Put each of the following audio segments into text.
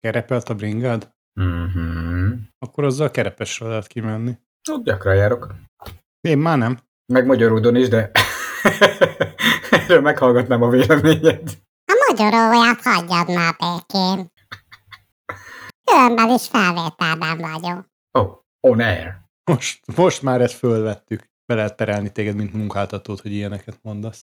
Kerepelt a bringád? Mhm. Akkor azzal kerepesre lehet kimenni. Ott gyakran járok. Én már nem. Meg Magyarudon is, de erről meghallgatnám a véleményed. A magyaróját hagyjad már békén. Különben is felvételben vagyok. Oh, on air. Most, most már ezt fölvettük. Be lehet terelni téged, mint munkáltatót, hogy ilyeneket mondasz.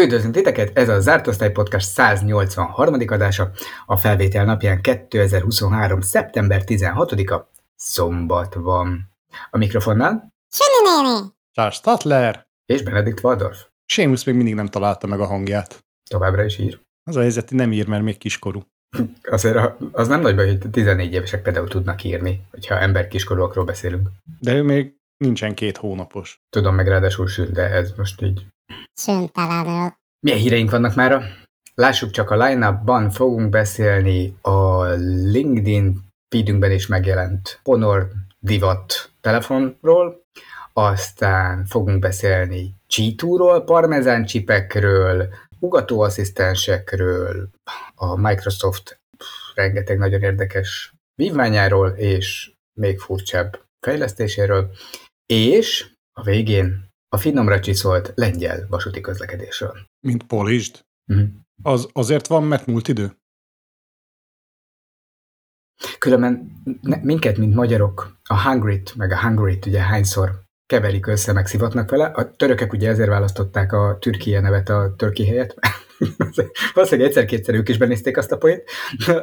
Üdvözlünk titeket, ez a Zárt Osztály Podcast 183. adása, a felvétel napján 2023. szeptember 16-a, szombat van. A mikrofonnál Süni néni! Charles Statler, és Benedikt Waldorf. Sémusz még mindig nem találta meg a hangját. Továbbra is ír. Az a helyzet, hogy nem ír, mert még kiskorú. Azért a- az nem nagy baj, hogy 14 évesek például tudnak írni, hogyha ember kiskorúakról beszélünk. De ő még nincsen két hónapos. Tudom, meg ráadásul sűn, de ez most így. Szüntelenül. Milyen híreink vannak mára? Lássuk csak a line fogunk beszélni a LinkedIn feedünkben is megjelent Honor Divat telefonról, aztán fogunk beszélni G2-ról, parmezán csipekről, ugatóasszisztensekről, a Microsoft rengeteg nagyon érdekes vívmányáról, és még furcsább fejlesztéséről, és a végén a finomra csiszolt lengyel vasúti közlekedésről. Mint Polisd. Mhm. Az azért van, mert múlt idő? Különben ne- minket, mint magyarok, a hungrit, meg a hungrit ugye hányszor keverik össze, meg szivatnak vele. A törökök ugye ezért választották a Türkiye nevet a törki helyet. Valószínűleg egyszer-kétszer ők is benézték azt a poént.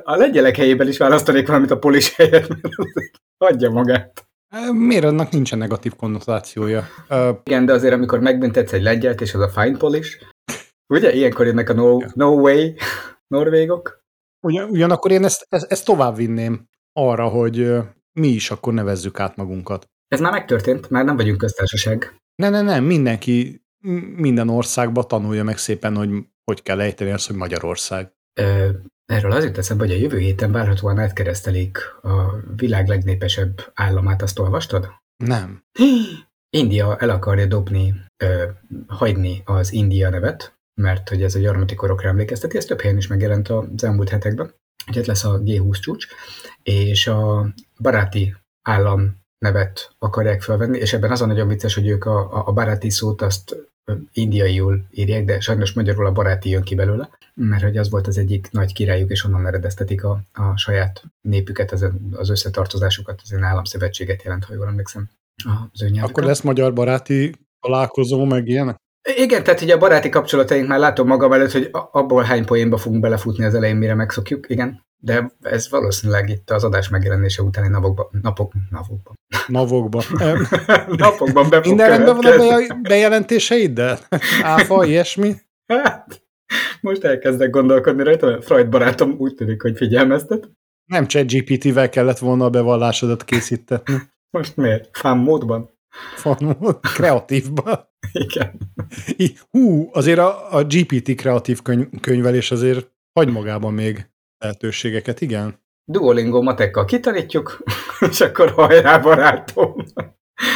A lengyelek helyében is választanék valamit a polis helyet, mert adja magát. Miért annak nincsen negatív konnotációja? Igen, de azért, amikor megbüntetsz egy lengyelt, és az a fine polish, ugye ilyenkor jönnek a no, no way norvégok. Ugyan, ugyanakkor én ezt, ezt, ezt tovább vinném arra, hogy mi is akkor nevezzük át magunkat. Ez már megtörtént, már nem vagyunk köztársaság. Ne, ne, nem, mindenki minden országban tanulja meg szépen, hogy hogy kell ejteni azt, hogy Magyarország. Ö, Erről az jut eszembe, hogy a jövő héten várhatóan átkeresztelik a világ legnépesebb államát, azt olvastad? Nem. India el akarja dobni, ö, hagyni az India nevet, mert hogy ez a gyarmati korokra emlékezteti, ez több helyen is megjelent az elmúlt hetekben. Ugye lesz a G20 csúcs, és a baráti állam nevet akarják felvenni, és ebben az a nagyon vicces, hogy ők a, a, a baráti szót azt indiaiul írják, de sajnos magyarul a baráti jön ki belőle, mert hogy az volt az egyik nagy királyuk, és onnan eredeztetik a, a saját népüket, az, az összetartozásukat, az egy államszövetséget jelent, ha jól emlékszem. Az ő nyelvükön. Akkor lesz magyar baráti találkozó, meg ilyenek? Igen, tehát ugye a baráti kapcsolataink már látom magam előtt, hogy abból hány poénba fogunk belefutni az elején, mire megszokjuk, igen. De ez valószínűleg itt az adás megjelenése utáni napokban, napok, napokban, Navokba. Ö, napokban be Minden rendben van a bejelentéseiddel? Áfa, ilyesmi? Hát, most elkezdek gondolkodni rajta, mert Freud barátom úgy tűnik, hogy figyelmeztet. Nem ChatGPT-vel kellett volna a bevallásodat készítetni. Most miért? Fám módban? Van kreatívba. Igen. Í- Hú, azért a, a GPT kreatív könyv, könyvelés azért hagy magában még lehetőségeket, igen. Duolingo matekkal kitanítjuk, és akkor hajrá barátom.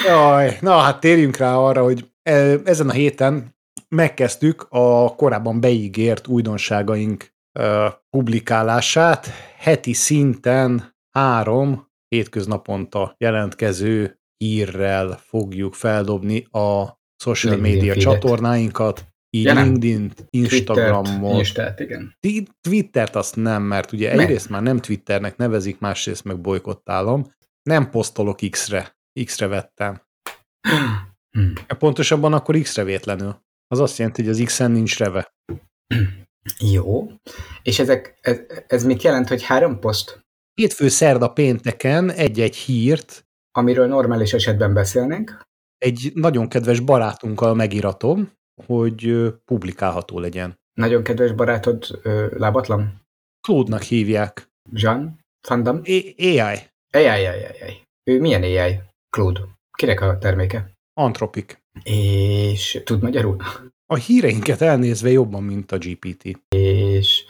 Jaj, na hát térjünk rá arra, hogy e- ezen a héten megkezdtük a korábban beígért újdonságaink ö, publikálását. Heti szinten három hétköznaponta jelentkező hírrel fogjuk feldobni a social feedet. csatornáinkat, így Ja, nem. LinkedIn, Instagramot, Instát, igen. Twittert azt nem, mert ugye Nem. egyrészt már nem Twitternek nevezik, másrészt meg bolykottálom. Nem posztolok X-re. X-re vettem. Hmm. Pontosabban akkor X-re vétlenül. Az azt jelenti, hogy az X-en nincs reve. Jó. És ezek, ez, ez mit jelent, hogy három poszt, Hétfő, szerda, pénteken egy-egy hírt amiről normális esetben beszélnénk, egy nagyon kedves barátunkkal megiratom, hogy publikálható legyen. Nagyon kedves barátod, lábatlan? Claude-nak hívják. Jean? Fandam? AI. AI, AI, AI. Ő milyen AI? Claude. Kinek a terméke? Antropik. És tud magyarul? A híreinket elnézve jobban, mint a GPT. És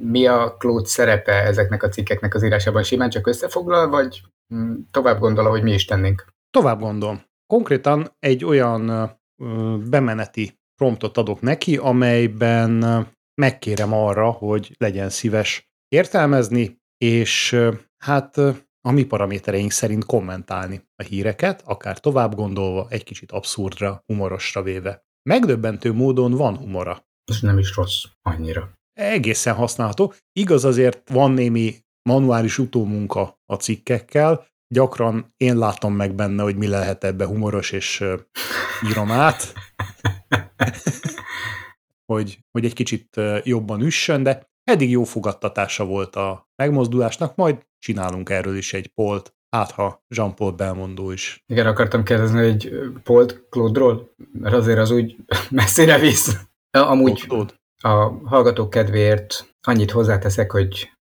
mi a Claude szerepe ezeknek a cikkeknek az írásában? Simán csak összefoglal, vagy mm, tovább gondol, hogy mi is tennénk? Tovább gondolom. Konkrétan egy olyan bemeneti promptot adok neki, amelyben megkérem arra, hogy legyen szíves értelmezni, és hát a mi paramétereink szerint kommentálni a híreket, akár tovább gondolva, egy kicsit abszurdra, humorosra véve. Megdöbbentő módon van humora. Ez nem is rossz annyira. Egészen használható. Igaz azért van némi manuális utómunka a cikkekkel, gyakran én látom meg benne, hogy mi lehet ebbe humoros, és írom át, hogy, hogy egy kicsit jobban üssön, de eddig jó fogadtatása volt a megmozdulásnak, majd csinálunk erről is egy polt, hát ha Jean-Paul Belmondó is. Igen, akartam kérdezni egy Paul Claude-ról, mert azért az úgy messzire visz. Amúgy a hallgatók kedvéért annyit hozzáteszek, hogy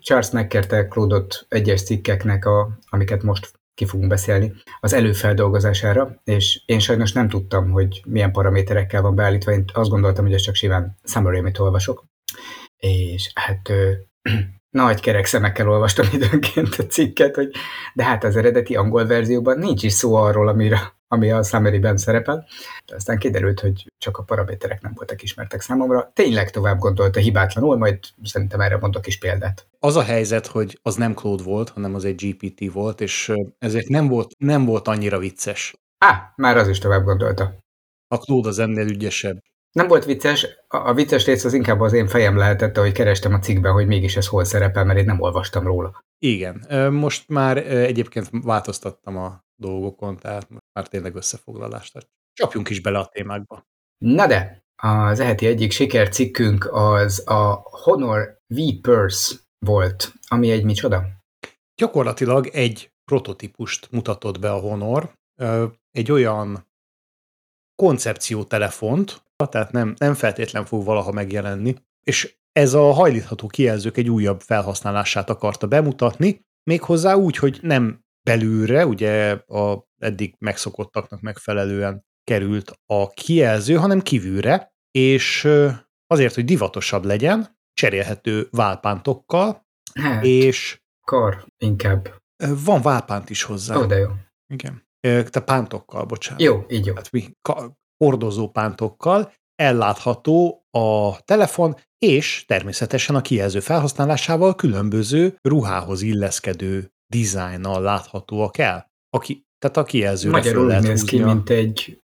Charles megkérte Claude-ot egyes cikkeknek, a, amiket most ki fogunk beszélni, az előfeldolgozására, és én sajnos nem tudtam, hogy milyen paraméterekkel van beállítva, én azt gondoltam, hogy ez csak simán summary, olvasok. És hát nagy kerek szemekkel olvastam időnként a cikket, hogy de hát az eredeti angol verzióban nincs is szó arról, amire, ami a summary-ben szerepel. De aztán kiderült, hogy csak a paraméterek nem voltak ismertek számomra. Tényleg tovább gondolta hibátlanul, majd szerintem erre mondok is példát. Az a helyzet, hogy az nem Claude volt, hanem az egy GPT volt, és ezért nem volt, nem volt annyira vicces. Á, már az is tovább gondolta. A Claude az ennél ügyesebb. Nem volt vicces, a, a vicces rész az inkább az én fejem lehetett, hogy kerestem a cikkben, hogy mégis ez hol szerepel, mert én nem olvastam róla. Igen, most már egyébként változtattam a dolgokon, tehát most már tényleg összefoglalást. ad. Csapjunk is bele a témákba. Na de, az eheti egyik sikercikkünk az a Honor V-Purse volt, ami egy micsoda? Gyakorlatilag egy prototípust mutatott be a Honor, egy olyan koncepciótelefont, tehát nem, nem feltétlen fog valaha megjelenni, és ez a hajlítható kijelzők egy újabb felhasználását akarta bemutatni, méghozzá úgy, hogy nem belülre, ugye a eddig megszokottaknak megfelelően került a kijelző, hanem kívülre, és azért, hogy divatosabb legyen, cserélhető válpántokkal, Hát, és kar inkább. van válpánt is hozzá. Ó, de jó. Igen. Te pántokkal, bocsánat. Jó, így jó. Hát mi ka- hordozó pántokkal ellátható a telefon, és természetesen a kijelző felhasználásával különböző ruhához illeszkedő dizájnnal láthatóak el. Aki, tehát a kijelzőre föl Magyarul lehet néz ki, a- mint egy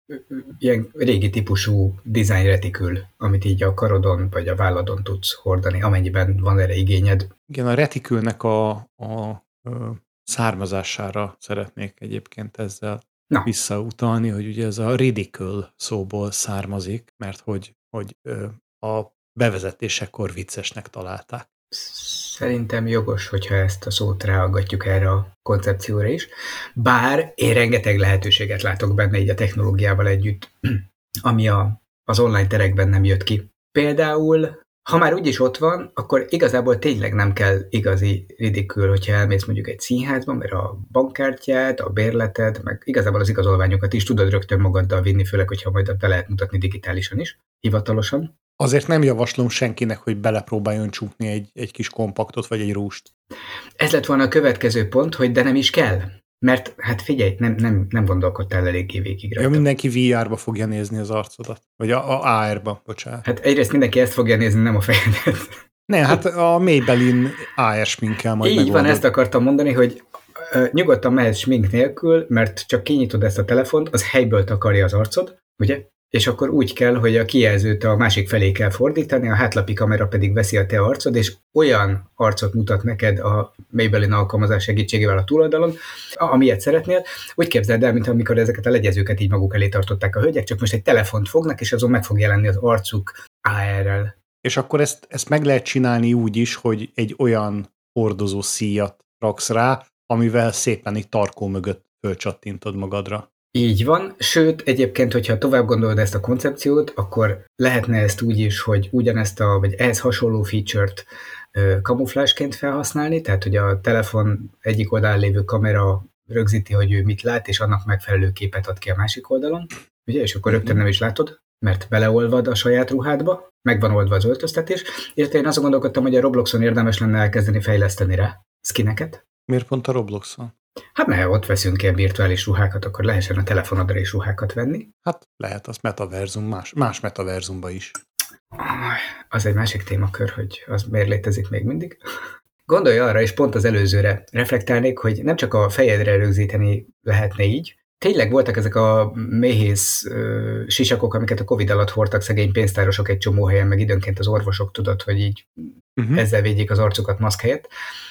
ilyen régi típusú design retikül, amit így a karodon vagy a válladon tudsz hordani, amennyiben van erre igényed. Igen, a retikülnek a, a, ö, származására szeretnék egyébként ezzel Na. visszautalni, hogy ugye ez a ridicule szóból származik, mert hogy, hogy a bevezetésekor viccesnek találták. Szerintem jogos, hogyha ezt a szót ráaggatjuk erre a koncepcióra is. Bár én rengeteg lehetőséget látok benne így a technológiával együtt, ami a, az online terekben nem jött ki. Például, ha már úgyis ott van, akkor igazából tényleg nem kell igazi ridikül, hogyha elmész mondjuk egy színházba, mert a bankkártyát, a bérleted, meg igazából az igazolványokat is tudod rögtön magaddal vinni, főleg, hogyha majd be lehet mutatni digitálisan is, hivatalosan. Azért nem javaslom senkinek, hogy belepróbáljon csukni egy, egy kis kompaktot vagy egy rúst. Ez lett volna a következő pont, hogy de nem is kell. Mert hát figyelj, nem, nem, nem gondolkodtál eléggé végig Ja, rajta. mindenki VR-ba fogja nézni az arcodat. Vagy a, a AR-ba, bocsánat. Hát egyrészt mindenki ezt fogja nézni, nem a fejedet. Ne, hát a Maybelline AR sminkkel majd Így van, megoldod. ezt akartam mondani, hogy nyugodtan mehetsz smink nélkül, mert csak kinyitod ezt a telefont, az helyből takarja az arcod, ugye? És akkor úgy kell, hogy a kijelzőt a másik felé kell fordítani, a hátlapi kamera pedig veszi a te arcod, és olyan arcot mutat neked a Maybelline alkalmazás segítségével a túloldalon, amilyet szeretnél. Úgy képzeld el, mint amikor ezeket a legyezőket így maguk elé tartották a hölgyek, csak most egy telefont fognak, és azon meg fog jelenni az arcuk AR-rel. És akkor ezt, ezt meg lehet csinálni úgy is, hogy egy olyan hordozó szíjat raksz rá, amivel szépen egy tarkó mögött fölcsattintod magadra. Így van, sőt, egyébként, hogyha tovább gondolod ezt a koncepciót, akkor lehetne ezt úgy is, hogy ugyanezt a, vagy ehhez hasonló feature-t kamuflásként felhasználni, tehát hogy a telefon egyik oldalán lévő kamera rögzíti, hogy ő mit lát, és annak megfelelő képet ad ki a másik oldalon, ugye, és akkor rögtön nem is látod, mert beleolvad a saját ruhádba, meg van oldva az öltöztetés, illetve én azon gondolkodtam, hogy a Robloxon érdemes lenne elkezdeni fejleszteni rá. Skineket, Miért pont a Robloxon? Hát mert ott veszünk ilyen virtuális ruhákat, akkor lehessen a telefonodra is ruhákat venni. Hát lehet, az metaverzum, más, más metaverzumba is. Az egy másik témakör, hogy az miért létezik még mindig. Gondolj arra, és pont az előzőre reflektálnék, hogy nem csak a fejedre rögzíteni lehetne így, tényleg voltak ezek a méhész ö, sisakok, amiket a Covid alatt hordtak szegény pénztárosok egy csomó helyen, meg időnként az orvosok tudod, hogy így Uh-huh. ezzel védjék az arcukat maszk helyett.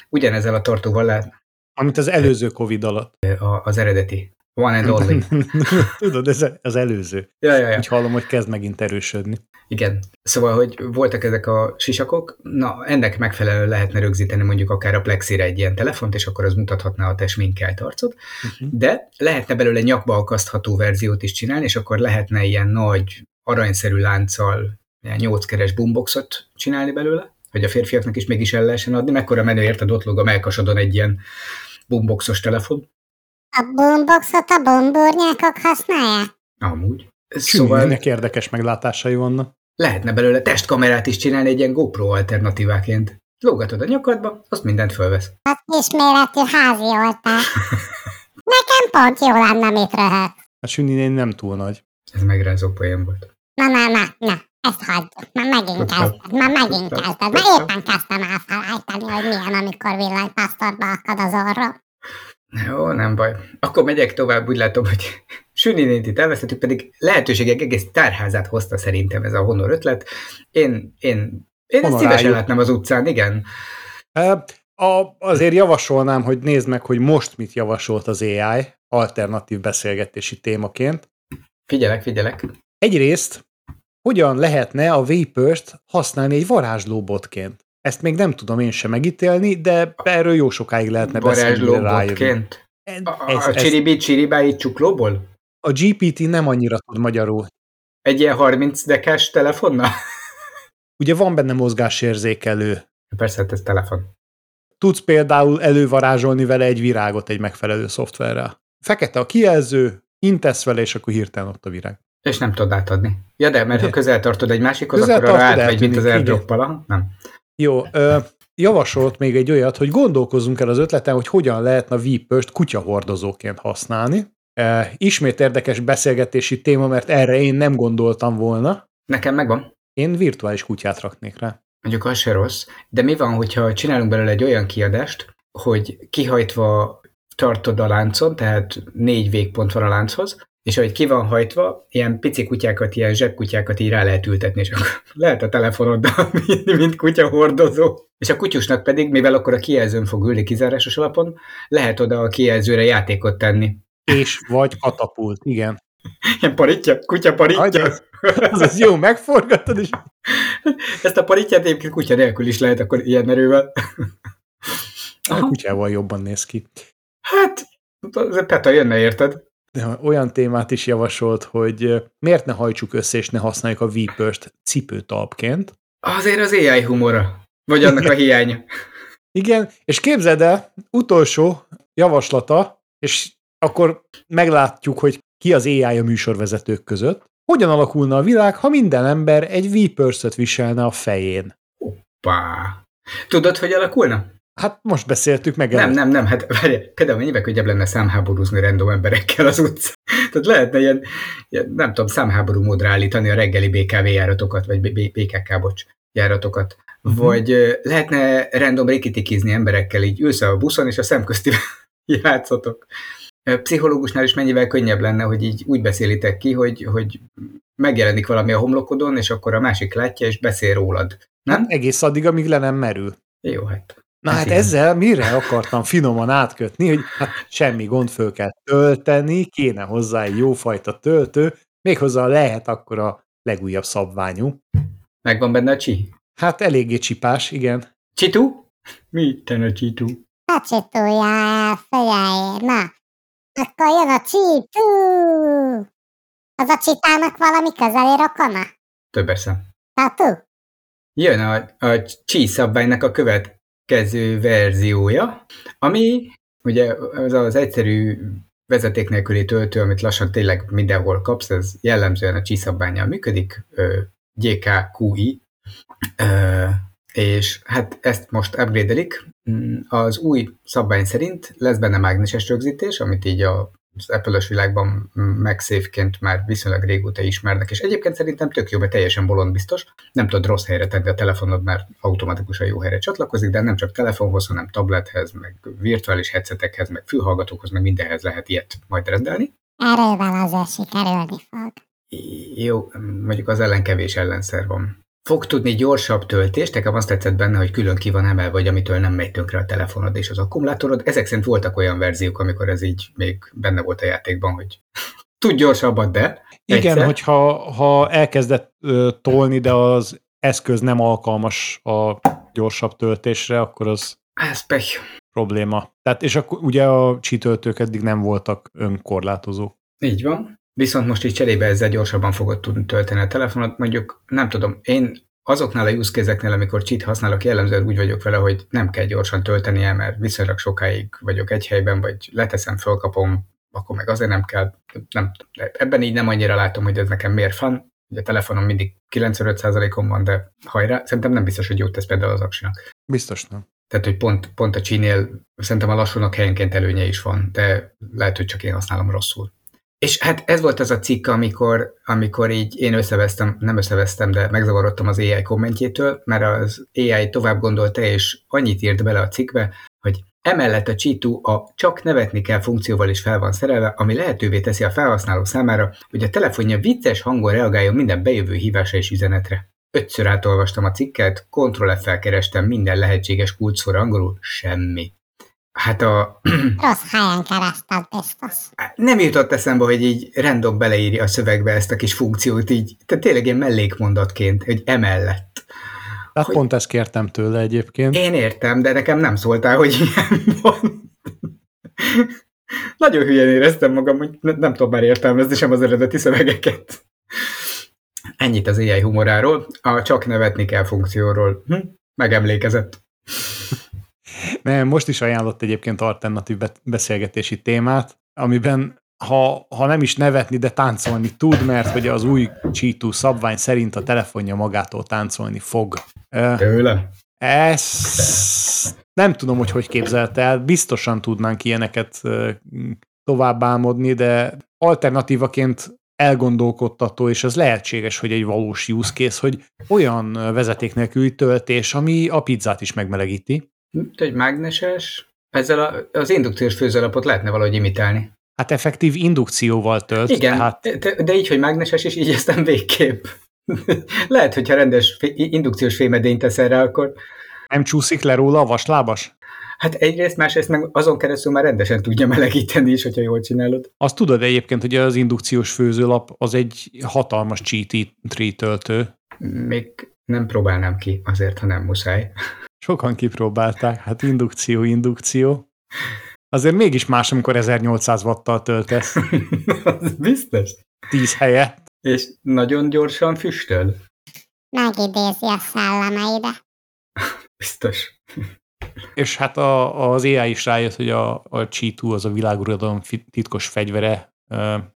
Ugyanezzel a tartóval Amit az előző Covid alatt. a- az eredeti. One and only. Tudod, ez az előző. Ja, ja, ja. Úgy hallom, hogy kezd megint erősödni. Igen. Szóval, hogy voltak ezek a sisakok, na ennek megfelelően lehetne rögzíteni mondjuk akár a plexire egy ilyen telefont, és akkor az mutathatná a te sminkelt arcot, Uh-huh. de lehetne belőle nyakba akasztható verziót is csinálni, és akkor lehetne ilyen nagy, aranyszerű lánccal, ilyen nyolckeres boomboxot csinálni belőle, hogy a férfiaknak is mégis el lehessen adni, mekkora menő érted, ott lóg a melkasodon egy ilyen boomboxos telefon. A boomboxot a bomburnyákok használják? Amúgy. Szóval... Szóval érdekes meglátásai vannak. lehetne belőle testkamerát is csinálni egy ilyen GoPro alternatíváként. Lógatod a nyakadba, azt mindent fölvesz. Hát kisméretű házi oltás. Nekem pont jó lenne, mit röhög. A süninél nem túl nagy. Ez megrázó poén volt. Na, na, na, na, ezt hagyjuk. Már megint kezdted, már megint kezdted. Már éppen kezdtem elfelejteni, hogy milyen, amikor villanypasztorba akad az orra. Jó, nem baj. Akkor megyek tovább, úgy látom, hogy Süninént itt elvesztettük, pedig lehetőségek egész tárházát hozta szerintem ez a honor ötlet. Én, én, én ezt szívesen látnám az utcán, igen. Ö, A, azért javasolnám, hogy nézd meg, hogy most mit javasolt az AI alternatív beszélgetési témaként. Figyelek, figyelek. Egyrészt, hogyan lehetne a Vapors-t használni egy varázslóbotként? Ezt még nem tudom én sem megítélni, de erről jó sokáig lehetne beszélni. Varázslóbotként. A, a ez, csiribí csiribái csuklóból? a GPT nem annyira tud magyarul. Egy ilyen 30 dekás telefonnal? Ugye van benne mozgásérzékelő. Persze, hát ez telefon. Tudsz például elővarázsolni vele egy virágot egy megfelelő szoftverrel. Fekete a kijelző, intesz vele, és akkor hirtelen ott a virág. És nem tudod átadni. Ja, de mert ha Ugye? közel tartod egy másikhoz, Közel akkor arra átmegy, mint az aha? Nem. Jó, ö, javasolt még egy olyat, hogy gondolkozzunk el az ötleten, hogy hogyan lehetne a Vipers-t kutyahordozóként használni. E, ismét érdekes beszélgetési téma, mert erre én nem gondoltam volna. Nekem megvan. Én virtuális kutyát raknék rá. Mondjuk az se rossz, de mi van, hogyha csinálunk belőle egy olyan kiadást, hogy kihajtva tartod a láncon, tehát négy végpont van a lánchoz, és ahogy ki van hajtva, ilyen pici kutyákat, ilyen zsebkutyákat így rá lehet ültetni, és akkor lehet a telefonoddal, mint, kutya hordozó. És a kutyusnak pedig, mivel akkor a kijelzőn fog ülni kizárásos alapon, lehet oda a kijelzőre játékot tenni. És vagy katapult, igen. Ilyen paritja, kutya paritja. Hagyja. Az, az jó, megforgatod, és Ezt a paritját egyébként kutya nélkül is lehet akkor ilyen erővel. a kutyával jobban néz ki. Hát, az Peta jönne, érted? Olyan témát is javasolt, hogy miért ne hajtsuk össze, és ne használjuk a Vipers-t cipőtalpként. Azért az AI humora. Vagy annak a hiánya. Igen, és képzeld el, utolsó javaslata, és akkor meglátjuk, hogy ki az AI a műsorvezetők között. Hogyan alakulna a világ, ha minden ember egy Vipers-öt viselne a fején? Pá. Tudod, hogy alakulna? Hát most beszéltük meg. Nem, nem, nem, hát várj, például mennyivel könnyebb lenne számháborúzni random emberekkel az utcán. Tehát lehetne ilyen, ilyen nem tudom, számháború módra állítani a reggeli BKV járatokat, vagy BKK, bocs, járatokat. Mhm. Vagy lehetne random rikitikizni emberekkel, így ülsz a buszon, és a szemközti játszotok. Ö, Pszichológusnál is mennyivel könnyebb lenne, hogy így úgy beszélitek ki, hogy, hogy megjelenik valami a homlokodon, és akkor a másik látja, és beszél rólad. Nem? Hát egész addig, amíg le nem merül. Jó, hát. Na Hát hát igen. ezzel mire akartam finoman átkötni, hogy hát semmi gond föl kell tölteni, kéne hozzá egy jófajta töltő, méghozzá lehet akkor a legújabb szabványú. Megvan benne a csi. Hát eléggé csipás, igen. Csitu? Mi ten a csitu? Ne csitulja el, figyelj, na. Akkor jön a csitú. Az a csitának valami közeli rokona? Többes szem. Tatu? Jön a, a Qi szabványnak a következő verziója, ami ugye az az egyszerű vezeték nélküli töltő, amit lassan tényleg mindenhol kapsz, ez jellemzően a Qi szabványjal működik, GKQI. És hát ezt most upgrade Az új szabvány szerint lesz benne mágneses rögzítés, amit így a az Apple-ös világban MagSafe-ként már viszonylag régóta ismernek, és egyébként szerintem tök jó, mert teljesen bolond biztos. Nem tudod rossz helyre tenni a telefonod, mert automatikusan jó helyre csatlakozik, de nem csak telefonhoz, hanem tablethez, meg virtuális headsetekhez, meg fülhallgatókhoz, meg mindenhez lehet ilyet majd rendelni. Erővel azért sikerülni fog. Jó, mondjuk az ellen kevés ellenszer van. Fog tudni gyorsabb töltést, nekem azt tetszett benne, hogy külön ki van emelve, vagy amitől nem megy tönkre a telefonod és az akkumulátorod. Ezek szerint voltak olyan verziók, amikor ez így még benne volt a játékban, hogy tud gyorsabbat, de Igen, egyszer. hogyha ha elkezdett ö, tolni, de az eszköz nem alkalmas a gyorsabb töltésre, akkor az ez pech. probléma. Tehát, és akkor ugye a csitöltők eddig nem voltak önkorlátozók. Így van. Viszont most így cserébe ezzel gyorsabban fogod tudni tölteni a telefonot. Mondjuk, nem tudom, én azoknál a use case amikor cheat használok, jellemzően úgy vagyok vele, hogy nem kell gyorsan töltenie, mert viszonylag sokáig vagyok egy helyben, vagy leteszem, fölkapom, akkor meg azért nem kell. Nem, ebben így nem annyira látom, hogy ez nekem miért van. Ugye a telefonom mindig 95%-on van, de hajrá, szerintem nem biztos, hogy jót tesz például az aksinak. Biztos nem. Tehát, hogy pont, pont a csínél szerintem a lassúnak helyenként előnye is van, de lehet, hogy csak én használom rosszul. És hát ez volt az a cikk, amikor, amikor így én összevesztem, nem összevesztem, de megzavarodtam az AI kommentjétől, mert az AI tovább gondolta, és annyit írt bele a cikkbe, hogy emellett a Chitu a csak nevetni kell funkcióval is fel van szerelve, ami lehetővé teszi a felhasználó számára, hogy a telefonja vicces hangon reagáljon minden bejövő hívásra és üzenetre. Ötször átolvastam a cikket, Ctrl F-fel kerestem minden lehetséges kulcsszor angolul, semmi. Hát a... Rossz helyen kerested, biztos. Nem jutott eszembe, hogy így random beleírja a szövegbe ezt a kis funkciót, így, tehát tényleg ilyen mellékmondatként, hogy emellett. Hát hogy... pont ezt kértem tőle egyébként. Én értem, de nekem nem szóltál, hogy ilyen van. Nagyon hülyen éreztem magam, hogy nem tudom már értelmezni sem az eredeti szövegeket. Ennyit az AI humoráról, a csak nevetni kell funkcióról. Hm? Megemlékezett. Nem, most is ajánlott egyébként alternatív beszélgetési témát, amiben ha, ha nem is nevetni, de táncolni tud, mert hogy az új Cheeto szabvány szerint a telefonja magától táncolni fog. Tőle? Ezt nem tudom, hogy hogy képzelte el. Biztosan tudnánk ilyeneket tovább álmodni, de alternatívaként elgondolkodtató, és ez lehetséges, hogy egy valós use case, hogy olyan vezeték nélküli töltés, ami a pizzát is megmelegíti. Egy mágneses, ezzel a, az indukciós főzőlapot lehetne valahogy imitálni. Hát effektív indukcióval tölt. Igen, tehát... de, de így, hogy mágneses, és így aztán végképp. Lehet, hogyha rendes indukciós fémedényt teszel rá, akkor... Nem csúszik le róla a vaslábas? Hát egyrészt, másrészt meg azon keresztül már rendesen tudja melegíteni is, hogyha jól csinálod. Azt tudod egyébként, hogy az indukciós főzőlap az egy hatalmas cheat töltő. Még nem próbálnám ki, azért, ha nem muszáj. Sokan kipróbálták, hát indukció, indukció. Azért mégis más, amikor 1800 watttal töltesz. Biztos. 10 helyet. És nagyon gyorsan füstöl. Megidézi a szellemeide. Biztos. És hát a, az AI is rájött, hogy a, a Cheetu az a világuradalom titkos fegyvere,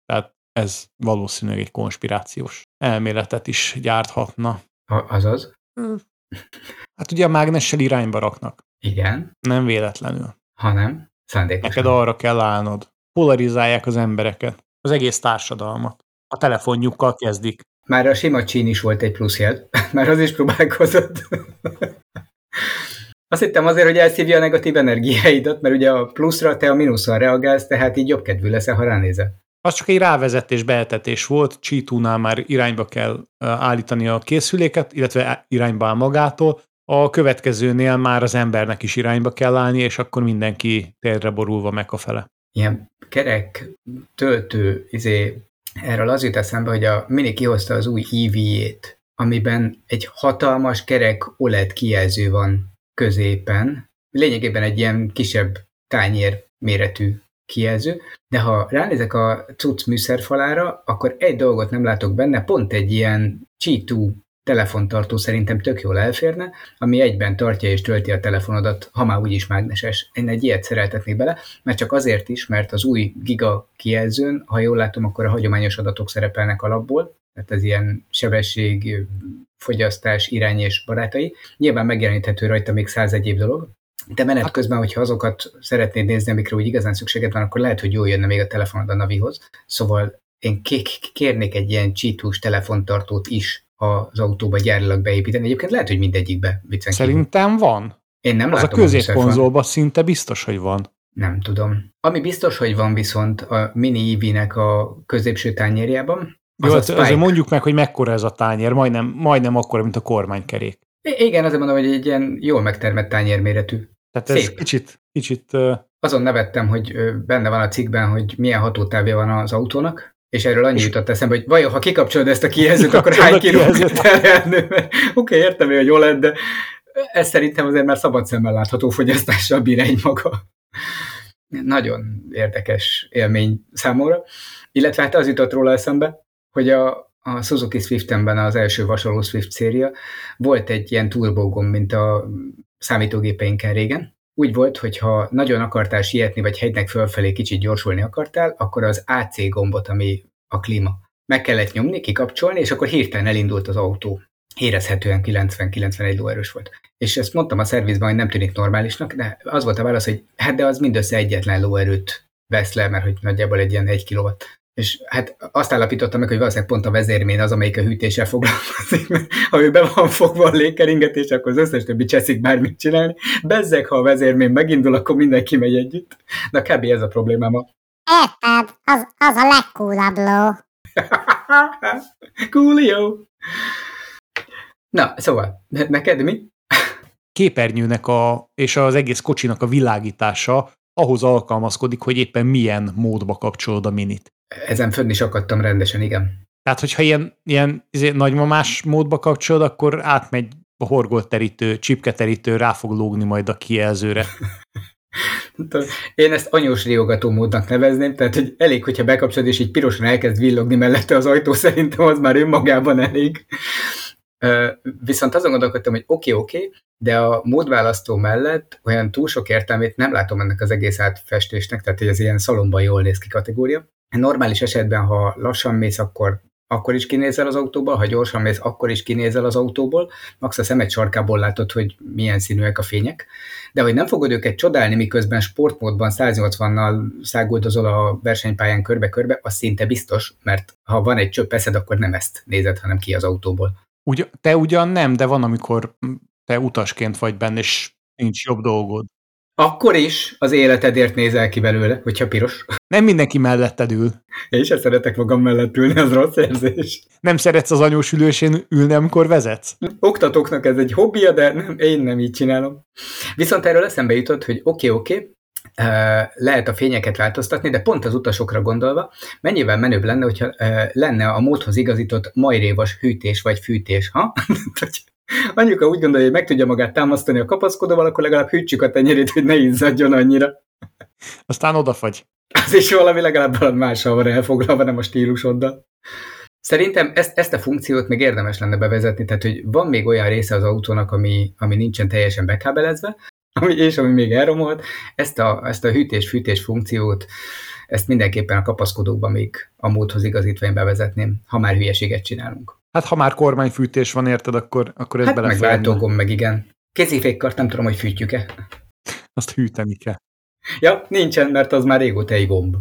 tehát ez valószínűleg egy konspirációs elméletet is gyárthatna. A, azaz? Hát ugye a mágnessel irányba raknak. Igen. Nem véletlenül. Hanem szándékosan. Neked arra kell állnod. Polarizálják az embereket, az egész társadalmat. A telefonjukkal kezdik. Már a sima csín is volt egy pluszjel. Már az is próbálkozott. Azt hittem azért, hogy elszívja a negatív energiáidat, mert ugye a pluszra te a mínuszra reagálsz, tehát így jobb kedvű leszel, ha ránézel. Az csak egy rávezetés, beetetés volt, Csítúnál már irányba kell állítani a készüléket, illetve irányba áll magától, a következőnél már az embernek is irányba kell állni, és akkor mindenki térre borulva meg a fele. Ilyen kerek töltő, izé, erről az jut eszembe, hogy a Mini kihozta az új EV-jét, amiben egy hatalmas kerek OLED kijelző van középen, lényegében egy ilyen kisebb tányér méretű kijelző, de ha ránézek a cucc műszerfalára, akkor egy dolgot nem látok benne, pont egy ilyen Qi2 telefontartó szerintem tök jól elférne, ami egyben tartja és tölti a telefonodat, ha már úgyis mágneses. Én egy ilyet szereltetnék bele, mert csak azért is, mert az új giga kijelzőn, ha jól látom, akkor a hagyományos adatok szerepelnek alapból, tehát ez ilyen sebesség, fogyasztás irány és barátai. Nyilván megjeleníthető rajta még száz egyéb dolog, de menet közben, hogyha azokat szeretnéd nézni, amikre úgy igazán szükséged van, akkor lehet, hogy jól jönne még a telefonod a Navihoz. Szóval én kérnék egy ilyen csítós telefontartót is az autóba gyárilag beépíteni. Egyébként lehet, hogy mindegyikbe viccen Szerintem van. Én nem az látom, a középkonzolban szinte biztos, hogy van. Nem tudom. Ami biztos, hogy van viszont a Mini EV-nek a középső tányérjában, az Jó, hát azért mondjuk meg, hogy mekkora ez a tányér, majdnem, majdnem akkora, mint a kormánykerék. I- igen, azért mondom, hogy egy ilyen jól megtermett tányérméretű. Tehát ez Szép. kicsit, kicsit... Uh... Azon nevettem, hogy benne van a cikkben, hogy milyen hatótávja van az autónak, és erről annyi jutott eszembe, hogy vajon, ha kikapcsolod ezt a kijelzőt, akkor hány kilót? Oké, okay, értem, hogy jól lett, de ez szerintem azért már szabad szemmel látható fogyasztással bír egy maga. Nagyon érdekes élmény számomra. Illetve hát az jutott róla eszembe, hogy a, a Suzuki Swift-ben az első vasaló Swift széria volt egy ilyen turbogomb, mint a számítógépeinken régen. Úgy volt, hogy ha nagyon akartál sietni, vagy hegynek fölfelé kicsit gyorsulni akartál, akkor az AC gombot, ami a klíma, meg kellett nyomni, kikapcsolni, és akkor hirtelen elindult az autó. Érezhetően 90-91 lóerős volt. És ezt mondtam a szervizben, hogy nem tűnik normálisnak, de az volt a válasz, hogy hát de az mindössze egyetlen lóerőt vesz le, mert hogy nagyjából egy ilyen 1 kilowatt és hát azt állapítottam meg, hogy valószínűleg pont a vezérmén az, amelyik a hűtéssel foglalkozik, mert ha ő be van fogva a légkeringetés, akkor az összes többi cseszik bármit csinálni. Bezzeg, ha a vezérmén megindul, akkor mindenki megy együtt. Na kb. ez a problémám. Érted? Az, az a legkúlabb ló. Coolio! Na, szóval, neked mi? Képernyőnek a, és az egész kocsinak a világítása ahhoz alkalmazkodik, hogy éppen milyen módba kapcsolod a minit. Ezen fönn is akadtam rendesen, igen. Tehát, hogyha ilyen, ilyen izé, nagymamás módba kapcsolod, akkor átmegy a horgolterítő, csipketerítő, rá fog lógni majd a kijelzőre. Én ezt anyós riogató módnak nevezném, tehát hogy elég, hogyha bekapcsolod, és így pirosan elkezd villogni mellette az ajtó, szerintem az már önmagában elég. Viszont azon gondolkodtam, hogy oké, okay, oké, okay, de a módválasztó mellett olyan túl sok értelmét nem látom ennek az egész átfestésnek, tehát hogy ez ilyen szalomban jól néz ki kategória. Normális esetben, ha lassan mész, akkor akkor is kinézel az autóból, ha gyorsan mész, akkor is kinézel az autóból, max a szemed sarkából látod, hogy milyen színűek a fények, de hogy nem fogod őket csodálni, miközben sportmódban 180-nal száguldozol a versenypályán körbe-körbe, az szinte biztos, mert ha van egy csöpp eszed, akkor nem ezt nézed, hanem ki az autóból. Ugy, te ugyan nem, de van, amikor te utasként vagy benne, és nincs jobb dolgod. Akkor is az életedért nézel ki belőle, hogyha piros. Nem mindenki melletted ül. Én sem szeretek magam mellett ülni, az rossz érzés. Nem szeretsz az anyós ülősén ülni, amikor vezetsz? Oktatóknak ez egy hobbija, de nem, én nem így csinálom. Viszont erről eszembe jutott, hogy oké, okay, oké, okay, lehet a fényeket változtatni, de pont az utasokra gondolva, mennyivel menőbb lenne, hogyha lenne a módhoz igazított majrévas hűtés vagy fűtés, ha? Anyuka úgy gondolja, hogy meg tudja magát támasztani a kapaszkodóval, akkor legalább hűtsük a tenyerét, hogy ne izzadjon annyira. Aztán odafagy. Az is valami legalább valami mással van elfoglalva, nem a stílusoddal. Szerintem ezt, ezt a funkciót még érdemes lenne bevezetni, tehát hogy van még olyan része az autónak, ami, ami nincsen teljesen bekábelezve, ami, és ami még elromolt, ezt a, ezt a hűtés-fűtés funkciót, ezt mindenképpen a kapaszkodókban még a módhoz igazítva én bevezetném, ha már hülyeséget csinálunk. Hát ha már kormányfűtés van, érted, akkor, akkor ez hát meg váltógom, meg igen. Kézifékkart nem tudom, hogy fűtjük-e. Azt hűteni kell. Ja, nincsen, mert az már régóta egy gomb.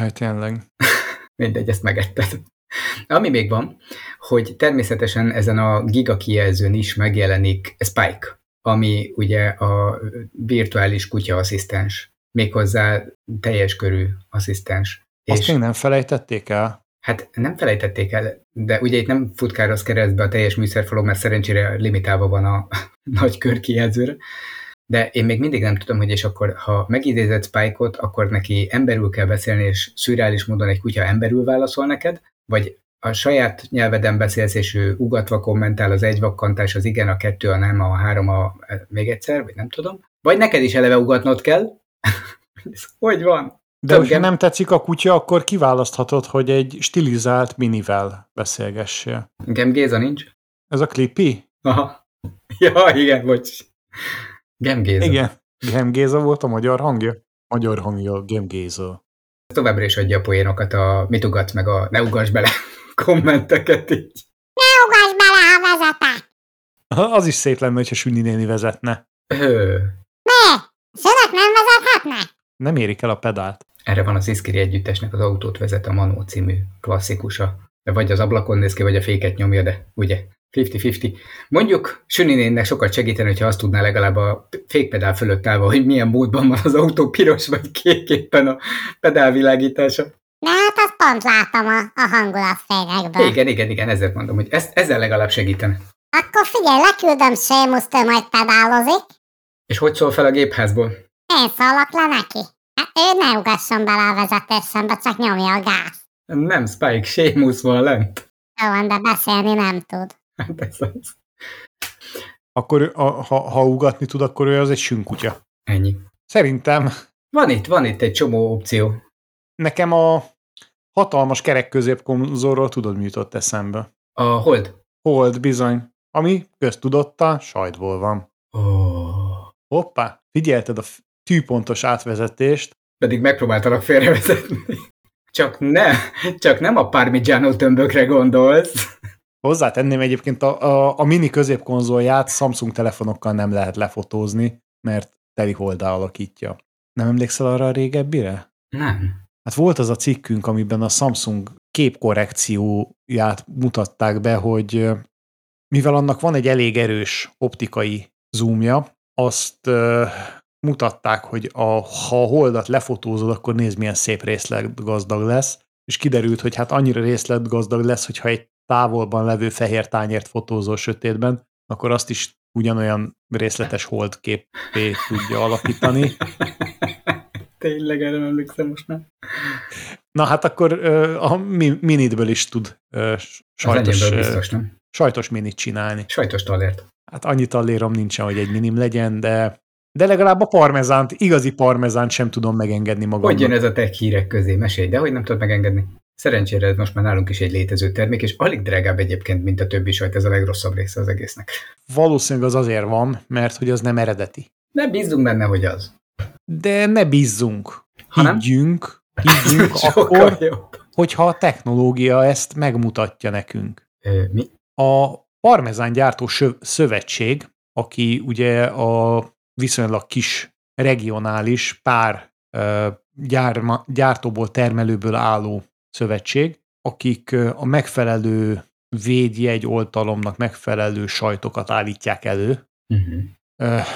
Hát tényleg. Mindegy, ezt megetted. Ami még van, hogy természetesen ezen a giga kijelzőn is megjelenik Spike, ami ugye a virtuális kutya asszisztens, méghozzá teljes körű asszisztens. Azt és még nem felejtették el? Hát nem felejtették el, de ugye itt nem futkároz keresztbe a teljes műszerfalon, mert szerencsére limitálva van a nagy kör kijelzőre. De én még mindig nem tudom, hogy és akkor, ha megidézed Spike-ot, akkor neki emberül kell beszélni, és szürreális módon egy kutya emberül válaszol neked, vagy a saját nyelveden beszélsz, és ő ugatva kommentál az egy vakkantás, az igen, a kettő, a nem, a három, a még egyszer, vagy nem tudom. Vagy neked is eleve ugatnod kell. hogy van? De hogyha nem tetszik a kutya, akkor kiválaszthatod, hogy egy stilizált minivel beszélgessél. Gem Géza nincs? Ez a klippi? Aha. Ja, igen, bocs. Gem Géza. Igen. Gem Géza volt a magyar hangja? Magyar hangja, Gem Géza. Továbbra is adja a poénokat a mit ugatsz meg a ne ugass bele kommenteket így. Ne ugass bele, ha vezetek! Az is szép lenne, hogyha Sünni néni vezetne. Mi? Szülök nem vezethetnek? Nem érik el a pedált. erre van az Iszkiri együttesnek az Autót vezet a Manó című klasszikusa. De vagy az ablakon néz ki, vagy a féket nyomja, de ugye 50-50. Mondjuk Süninénnek sokat segíteni, hogyha azt tudná legalább a fékpedál fölött állva, hogy milyen módban van az autó piros vagy kék éppen a pedálvilágítása. Hát azt pont látom a, a hangulatfényekből. Igen, igen, igen, ezért mondom, hogy ezt, ezzel legalább segítene. Akkor figyelj, leküldöm Sémuszt, ő majd pedálozik. És hogy szól fel a gépházból? Én szólok le neki. Hát ő ne ugasson bele a vezetésembe, csak nyomja a gáz. Nem, Spike, Sémusz van lent. Jó van, de beszélni nem tud. Hát ez az. Akkor a, ha, ha ugatni tud, akkor ő az egy sünkutya. Ennyi. Szerintem Van itt, van itt egy csomó opció. nekem a hatalmas kerek középkonzolról tudod, mi jutott eszembe. A hold. Hold bizony, ami köztudotta, sajtból van. Oh. Hoppá, figyelted a tűpontos átvezetést, Pedig megpróbáltalak félrevezetni. Csak ne, csak nem a Parmigiano tömbökre gondolsz. Hozzátenném egyébként a, a, a mini középkonzolját Samsung telefonokkal nem lehet lefotózni, mert teli holdá alakítja. Nem emlékszel arra a régebbire? Nem. Hát volt az a cikkünk, amiben a Samsung képkorrekcióját mutatták be, hogy mivel annak van egy elég erős optikai zoomja, azt mutatták, hogy a, ha a holdat lefotózod, akkor nézd, milyen szép részletgazdag lesz, és kiderült, hogy hát annyira részletgazdag lesz, hogyha egy távolban levő fehér tányért fotózol sötétben, akkor azt is ugyanolyan részletes holdképé tudja alakítani. Tényleg erre nem emlékszem most nem. Na hát akkor a mi- minitből is tud sajtos, biztos nem. sajtos minit csinálni. Sajtos talért. Hát annyit tallérom nincsen, hogy egy minim legyen, de de legalább a parmezánt, igazi parmezánt sem tudom megengedni magamnak. Hogy jön ez a tech hírek közé? Mesélj, de hogy nem tudod megengedni? Szerencsére ez most már nálunk is egy létező termék, és alig drágább egyébként, mint a többi sajt, ez a legrosszabb része az egésznek. Valószínűleg az azért van, mert hogy az nem eredeti. Ne bízzunk benne, hogy az. De ne bízzunk. Higgyünk, higgyünk akkor, jobb. hogyha a technológia ezt megmutatja nekünk. Ö, mi? A Parmezán gyártó szövetség, aki ugye a viszonylag kis regionális pár gyárma, gyártóból, termelőből álló szövetség, akik a megfelelő védjegy oltalomnak megfelelő sajtokat állítják elő, Uh-huh.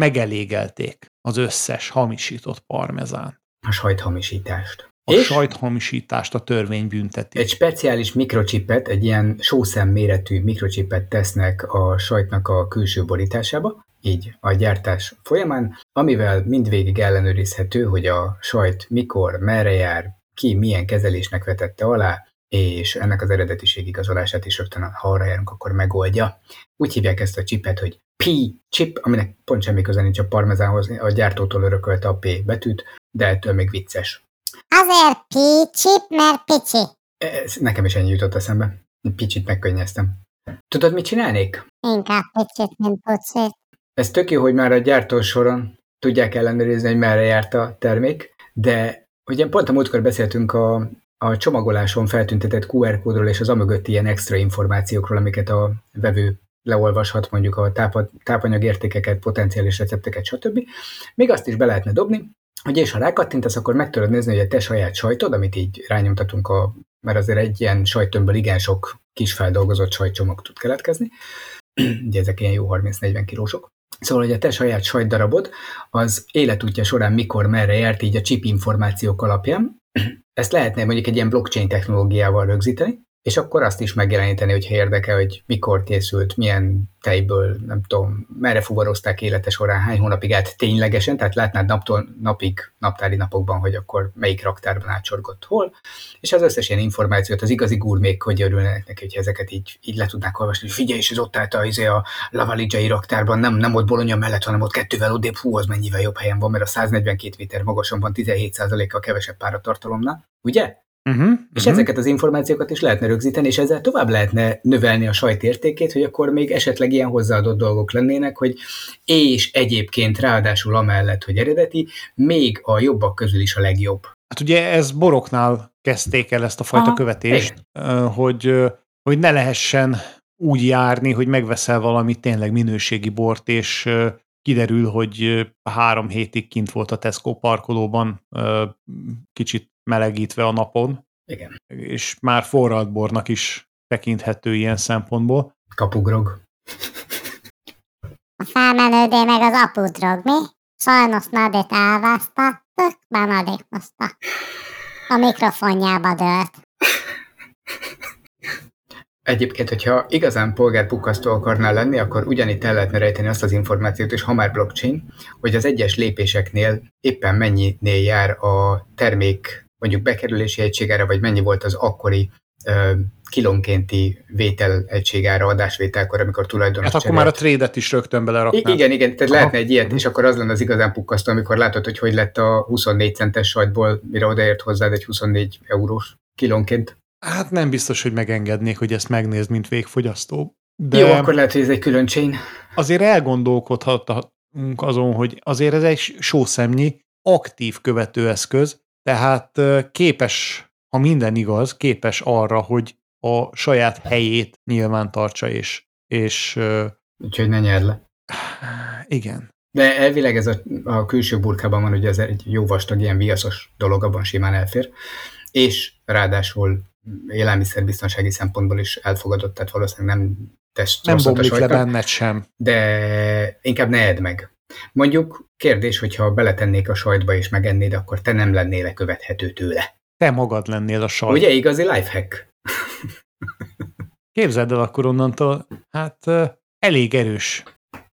megelégelték az összes hamisított parmezán. A sajthamisítást. A És? sajthamisítást a törvény bünteti. Egy speciális mikrocsipet, egy ilyen sószem méretű mikrocsipet tesznek a sajtnak a külső borításába, így a gyártás folyamán, amivel mindvégig ellenőrizhető, hogy a sajt mikor, merre jár, ki milyen kezelésnek vetette alá, és ennek az eredetiség igazolását is rögtön, ha arra járunk, akkor megoldja. Úgy hívják ezt a csipet, hogy P-chip, aminek pont semmi köze nincs a parmezánhoz, a gyártótól örökölte a P betűt, de ettől még vicces. Azért picsip, mert picsi. Ez nekem is ennyi jutott eszembe. Picit megkönnyeztem. Tudod, mit csinálnék? Inkább picit, mint pucit. Ez tök jó, hogy már a gyártó soron tudják ellenőrizni, hogy merre járt a termék, de ugye pont a múltkor beszéltünk a, a csomagoláson feltüntetett QR kódról és az amögött ilyen extra információkról, amiket a vevő leolvashat, mondjuk a tápa, tápanyagértékeket, potenciális recepteket, stb. Még azt is be lehetne dobni, hogy és ha rákattintasz, akkor meg tudod nézni, hogy a te saját sajtod, amit így rányomtatunk, a, mert azért egy ilyen sajttömbből igen sok kis feldolgozott sajtcsomag tud keletkezni, ugye ezek ilyen jó 30-40 kilósok. Szóval, hogy a te saját sajtdarabod az életútja során mikor, merre járt így a chip információk alapján. Ezt lehetne mondjuk egy ilyen blockchain technológiával rögzíteni, és akkor azt is megjeleníteni, hogyha érdekel, hogy mikor készült, milyen tejből, nem tudom, merre fuvarozták élete során, hány hónapig állt ténylegesen, tehát látnád naptól napig, naptári napokban, hogy akkor melyik raktárban átsorgott hol, és az összes ilyen információt az igazi gurmék, hogy örülnek neki, hogy ezeket így, így le tudnák olvasni, hogy figyelj, és ez ott állt a, izé a lavalidzsai raktárban, nem, nem ott Bologna mellett, hanem ott kettővel odébb, hú, az mennyivel jobb helyen van, mert a 142 méter magason van 17%-kal kevesebb páratartalomnál, ugye? Uh-huh, És ezeket az információkat is lehetne rögzíteni, és ezzel tovább lehetne növelni a sajt értékét, hogy akkor még esetleg ilyen hozzáadott dolgok lennének, hogy és egyébként ráadásul amellett, hogy eredeti, még a jobbak közül is a legjobb. Hát ugye ez boroknál kezdték el ezt a fajta Aha, követést, hogy, hogy ne lehessen úgy járni, hogy megveszel valami tényleg minőségi bort, és kiderül, hogy három hétig kint volt a Tesco parkolóban, kicsit melegítve a napon. Igen. És már forralt bornak is tekinthető ilyen szempontból. Kapugrog. A felmenődé meg az apudrog, mi? Sajnos Nadit elvesztettük, mert Nadit most a, a mikrofonjába dőlt. Egyébként, hogyha igazán polgárpukkasztó akarnál lenni, akkor ugyanitt el lehetne rejteni azt az információt, és ha már blockchain, hogy az egyes lépéseknél éppen mennyinél jár a termék mondjuk bekerülési egységára, vagy mennyi volt az akkori ö, kilónkénti vétel egységára, adásvételkor, amikor tulajdonos Hát akkor már a trédet is rögtön beleraknám. Igen, igen, tehát Aha. lehetne egy ilyet, és akkor az lenne az igazán pukkasztó, amikor látod, hogy hogy lett a 24 centes sajtból, mire odaért hozzád egy 24 eurós kilónként. Hát nem biztos, hogy megengednék, hogy ezt megnézd, mint végfogyasztó. De Jó, akkor lehet, hogy ez egy külön chain. Azért elgondolkodhatunk azon, hogy azért ez egy sószemnyi aktív követőeszköz, tehát képes, ha minden igaz, képes arra, hogy a saját helyét nyilván tartsa, és, és Úgyhogy ne nyerd le. Igen. De elvileg ez a, a külső burkában van, hogy ez egy jó vastag, ilyen viaszos dolog, abban simán elfér. És ráadásul élelmiszerbiztonsági szempontból is elfogadott, tehát valószínűleg nem tesz Nem bomlik le benned sem. De inkább ne edd meg. Mondjuk kérdés, hogyha beletennék a sajtba és megennéd, akkor te nem lennél követhető tőle. Te magad lennél a sajt. Ugye igazi lifehack? Képzeld el akkor onnantól, hát elég erős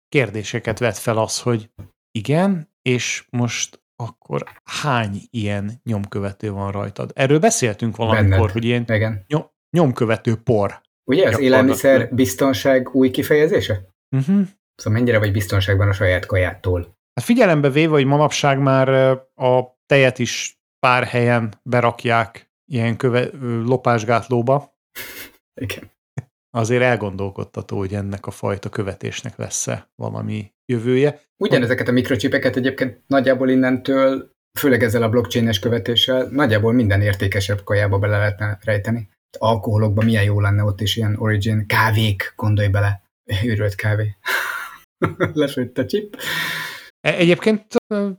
kérdéseket vet fel az, hogy igen, és most akkor hány ilyen nyomkövető van rajtad? Erről beszéltünk valamikor, Benned. hogy ilyen Igen. Nyom, nyomkövető por. Ugye az élelmiszer biztonság új kifejezése? Uh-huh. Szóval mennyire vagy biztonságban a saját kajától? Hát figyelembe véve, hogy manapság már a tejet is pár helyen berakják ilyen köve, lopásgátlóba. Igen. Azért elgondolkodtató, hogy ennek a fajta követésnek lesz-e valami jövője. Ugyanezeket a mikrocsipeket egyébként nagyjából innentől, főleg ezzel a blockchain-es követéssel, nagyjából minden értékesebb kajába bele lehetne rejteni. Alkoholokban milyen jó lenne ott is ilyen origin, kávék, gondolj bele. Őrült kávé. Lesőtt a chip. E, egyébként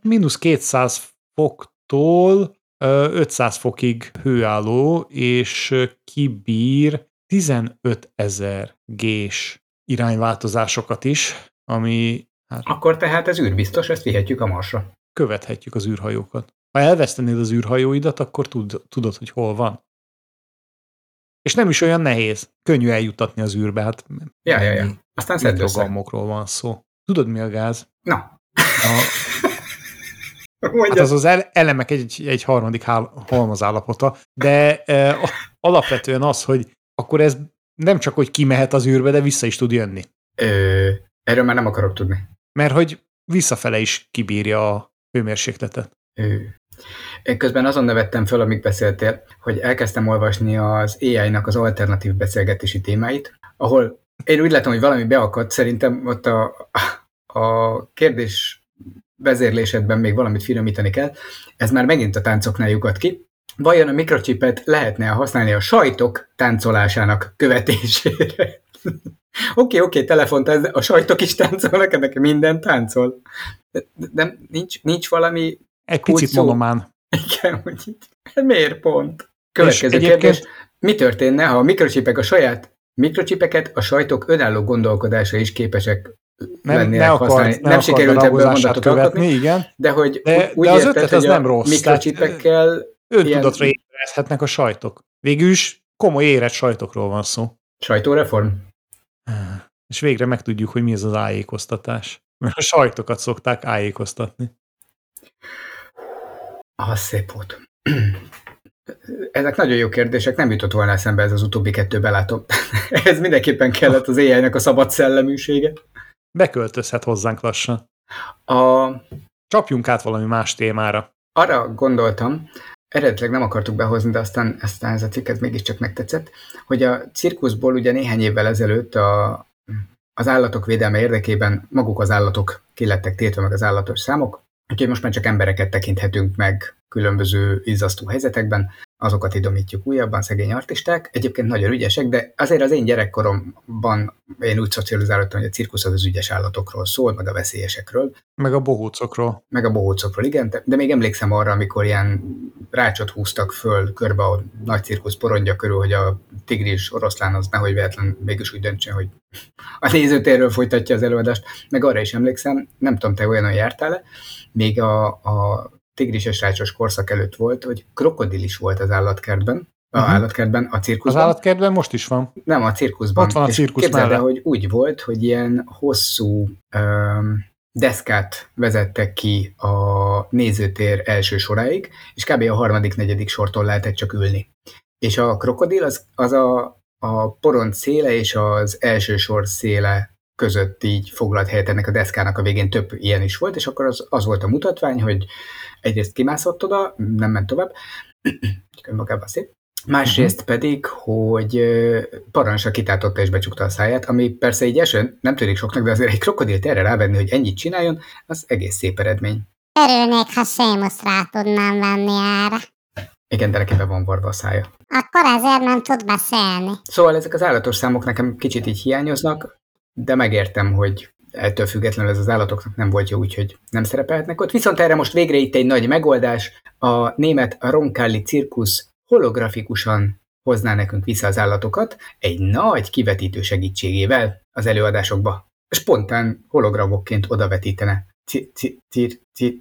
mínusz 200 foktól 500 fokig hőálló, és kibír 15 ezer gés irányváltozásokat is, ami... Hát, Akkor tehát ez űrbiztos, ezt vihetjük a Marsra. Követhetjük az űrhajókat. Ha elvesztenéd az űrhajóidat, akkor tud, tudod, hogy hol van. És nem is olyan nehéz. Könnyű eljutatni az űrbe. Hát ja, ja, ja. Aztán szedd van szó. Tudod, mi a gáz? Na. A, hát az az elemek egy, egy harmadik halmazállapota, de e, alapvetően az, hogy akkor ez nem csak, hogy kimehet az űrbe, de vissza is tud jönni. Ö, erről már nem akarok tudni. Mert hogy visszafele is kibírja a hőmérsékletet. Ö. Én közben azon nevettem föl, amíg beszéltél, hogy elkezdtem olvasni az AI-nak az alternatív beszélgetési témáit, ahol én úgy látom, hogy valami beakadt, szerintem ott a, a kérdés vezérlésedben még valamit finomítani kell. Ez már megint a táncoknál lyukat ki. Vajon a mikrocsipet lehetne használni a sajtok táncolásának követésére? Oké, oké, okay, okay, telefont, a sajtok is táncolnak, ennek minden táncol. De, de nincs, nincs valami... Egy picit szó. monomán. Igen, hogy így. Miért pont? Következő kérdés. Mi történne, ha a mikrocsipek a saját mikrocsipeket a sajtok önálló gondolkodása is képesek nem, lennének ne akart, használni. Nem, nem sikerült ebből mondatot követni, alkotni, igen. de hogy de, úgy de az érted, ötlet az nem rossz. Mikrocsipekkel... Öntudatra ilyen... érezhetnek a sajtok. Végül is komoly érett sajtokról van szó. Sajtóreform? És végre megtudjuk, hogy mi ez az ájékoztatás. Mert a sajtokat szokták ájékoztatni. Ah, szép volt. Ezek nagyon jó kérdések, nem jutott volna eszembe ez az utóbbi kettő, belátom. ez mindenképpen kellett az ai a szabad szelleműsége. Beköltözhet hozzánk lassan. A... Csapjunk át valami más témára. Arra gondoltam, eredetileg nem akartuk behozni, de aztán, aztán ez a cikket mégiscsak megtetszett, hogy a cirkuszból ugye néhány évvel ezelőtt a, az állatok védelme érdekében maguk az állatok kilettek tétve meg az állatos számok, úgyhogy most már csak embereket tekinthetünk meg különböző izzasztó helyzetekben, azokat idomítjuk újabban, szegény artisták. Egyébként nagyon ügyesek, de azért az én gyerekkoromban én úgy szocializálódtam, hogy a cirkusz az az ügyes állatokról szól, meg a veszélyesekről. Meg a bohócokról. Meg a bohócokról, igen, de, de még emlékszem arra, amikor ilyen rácsot húztak föl körbe a nagy cirkusz porondja körül, hogy a tigris oroszlán az nehogy véletlen mégis úgy döntse, hogy a nézőtérről folytatja az előadást. Meg arra is emlékszem, nem tudom, te olyan jártál-e, még a, a tigrises rácsos korszak előtt volt, hogy krokodil is volt az állatkertben, a uh-huh. állatkertben, a cirkuszban. Az állatkertben most is van. Nem, a cirkuszban. Ott van a cirkusz és képzeld el, hogy úgy volt, hogy ilyen hosszú um, deszkát vezettek ki a nézőtér első soráig, és kb. a harmadik, negyedik sortól lehetett csak ülni. És a krokodil az, az a, a poront széle és az első sor széle között így foglalt helyet ennek a deszkának a végén több ilyen is volt, és akkor az, az volt a mutatvány, hogy egyrészt kimászott oda, nem ment tovább, önmagában szép, másrészt uh-huh. pedig, hogy parancsra kitátotta és becsukta a száját, ami persze így esőn nem tűnik soknak, de azért egy krokodilt erre rávenni, hogy ennyit csináljon, az egész szép eredmény. Örülnék, ha Sémus rá tudnám venni erre. Igen, de neki be van varva a szája. Akkor ezért nem tud beszélni. Szóval ezek az állatos számok nekem kicsit így hiányoznak, de megértem, hogy ettől függetlenül ez az állatoknak nem volt jó, úgyhogy nem szerepelhetnek ott. Viszont erre most végre itt egy nagy megoldás. A német Roncalli cirkusz holografikusan hozná nekünk vissza az állatokat egy nagy kivetítő segítségével az előadásokba. Spontán hologramokként odavetítene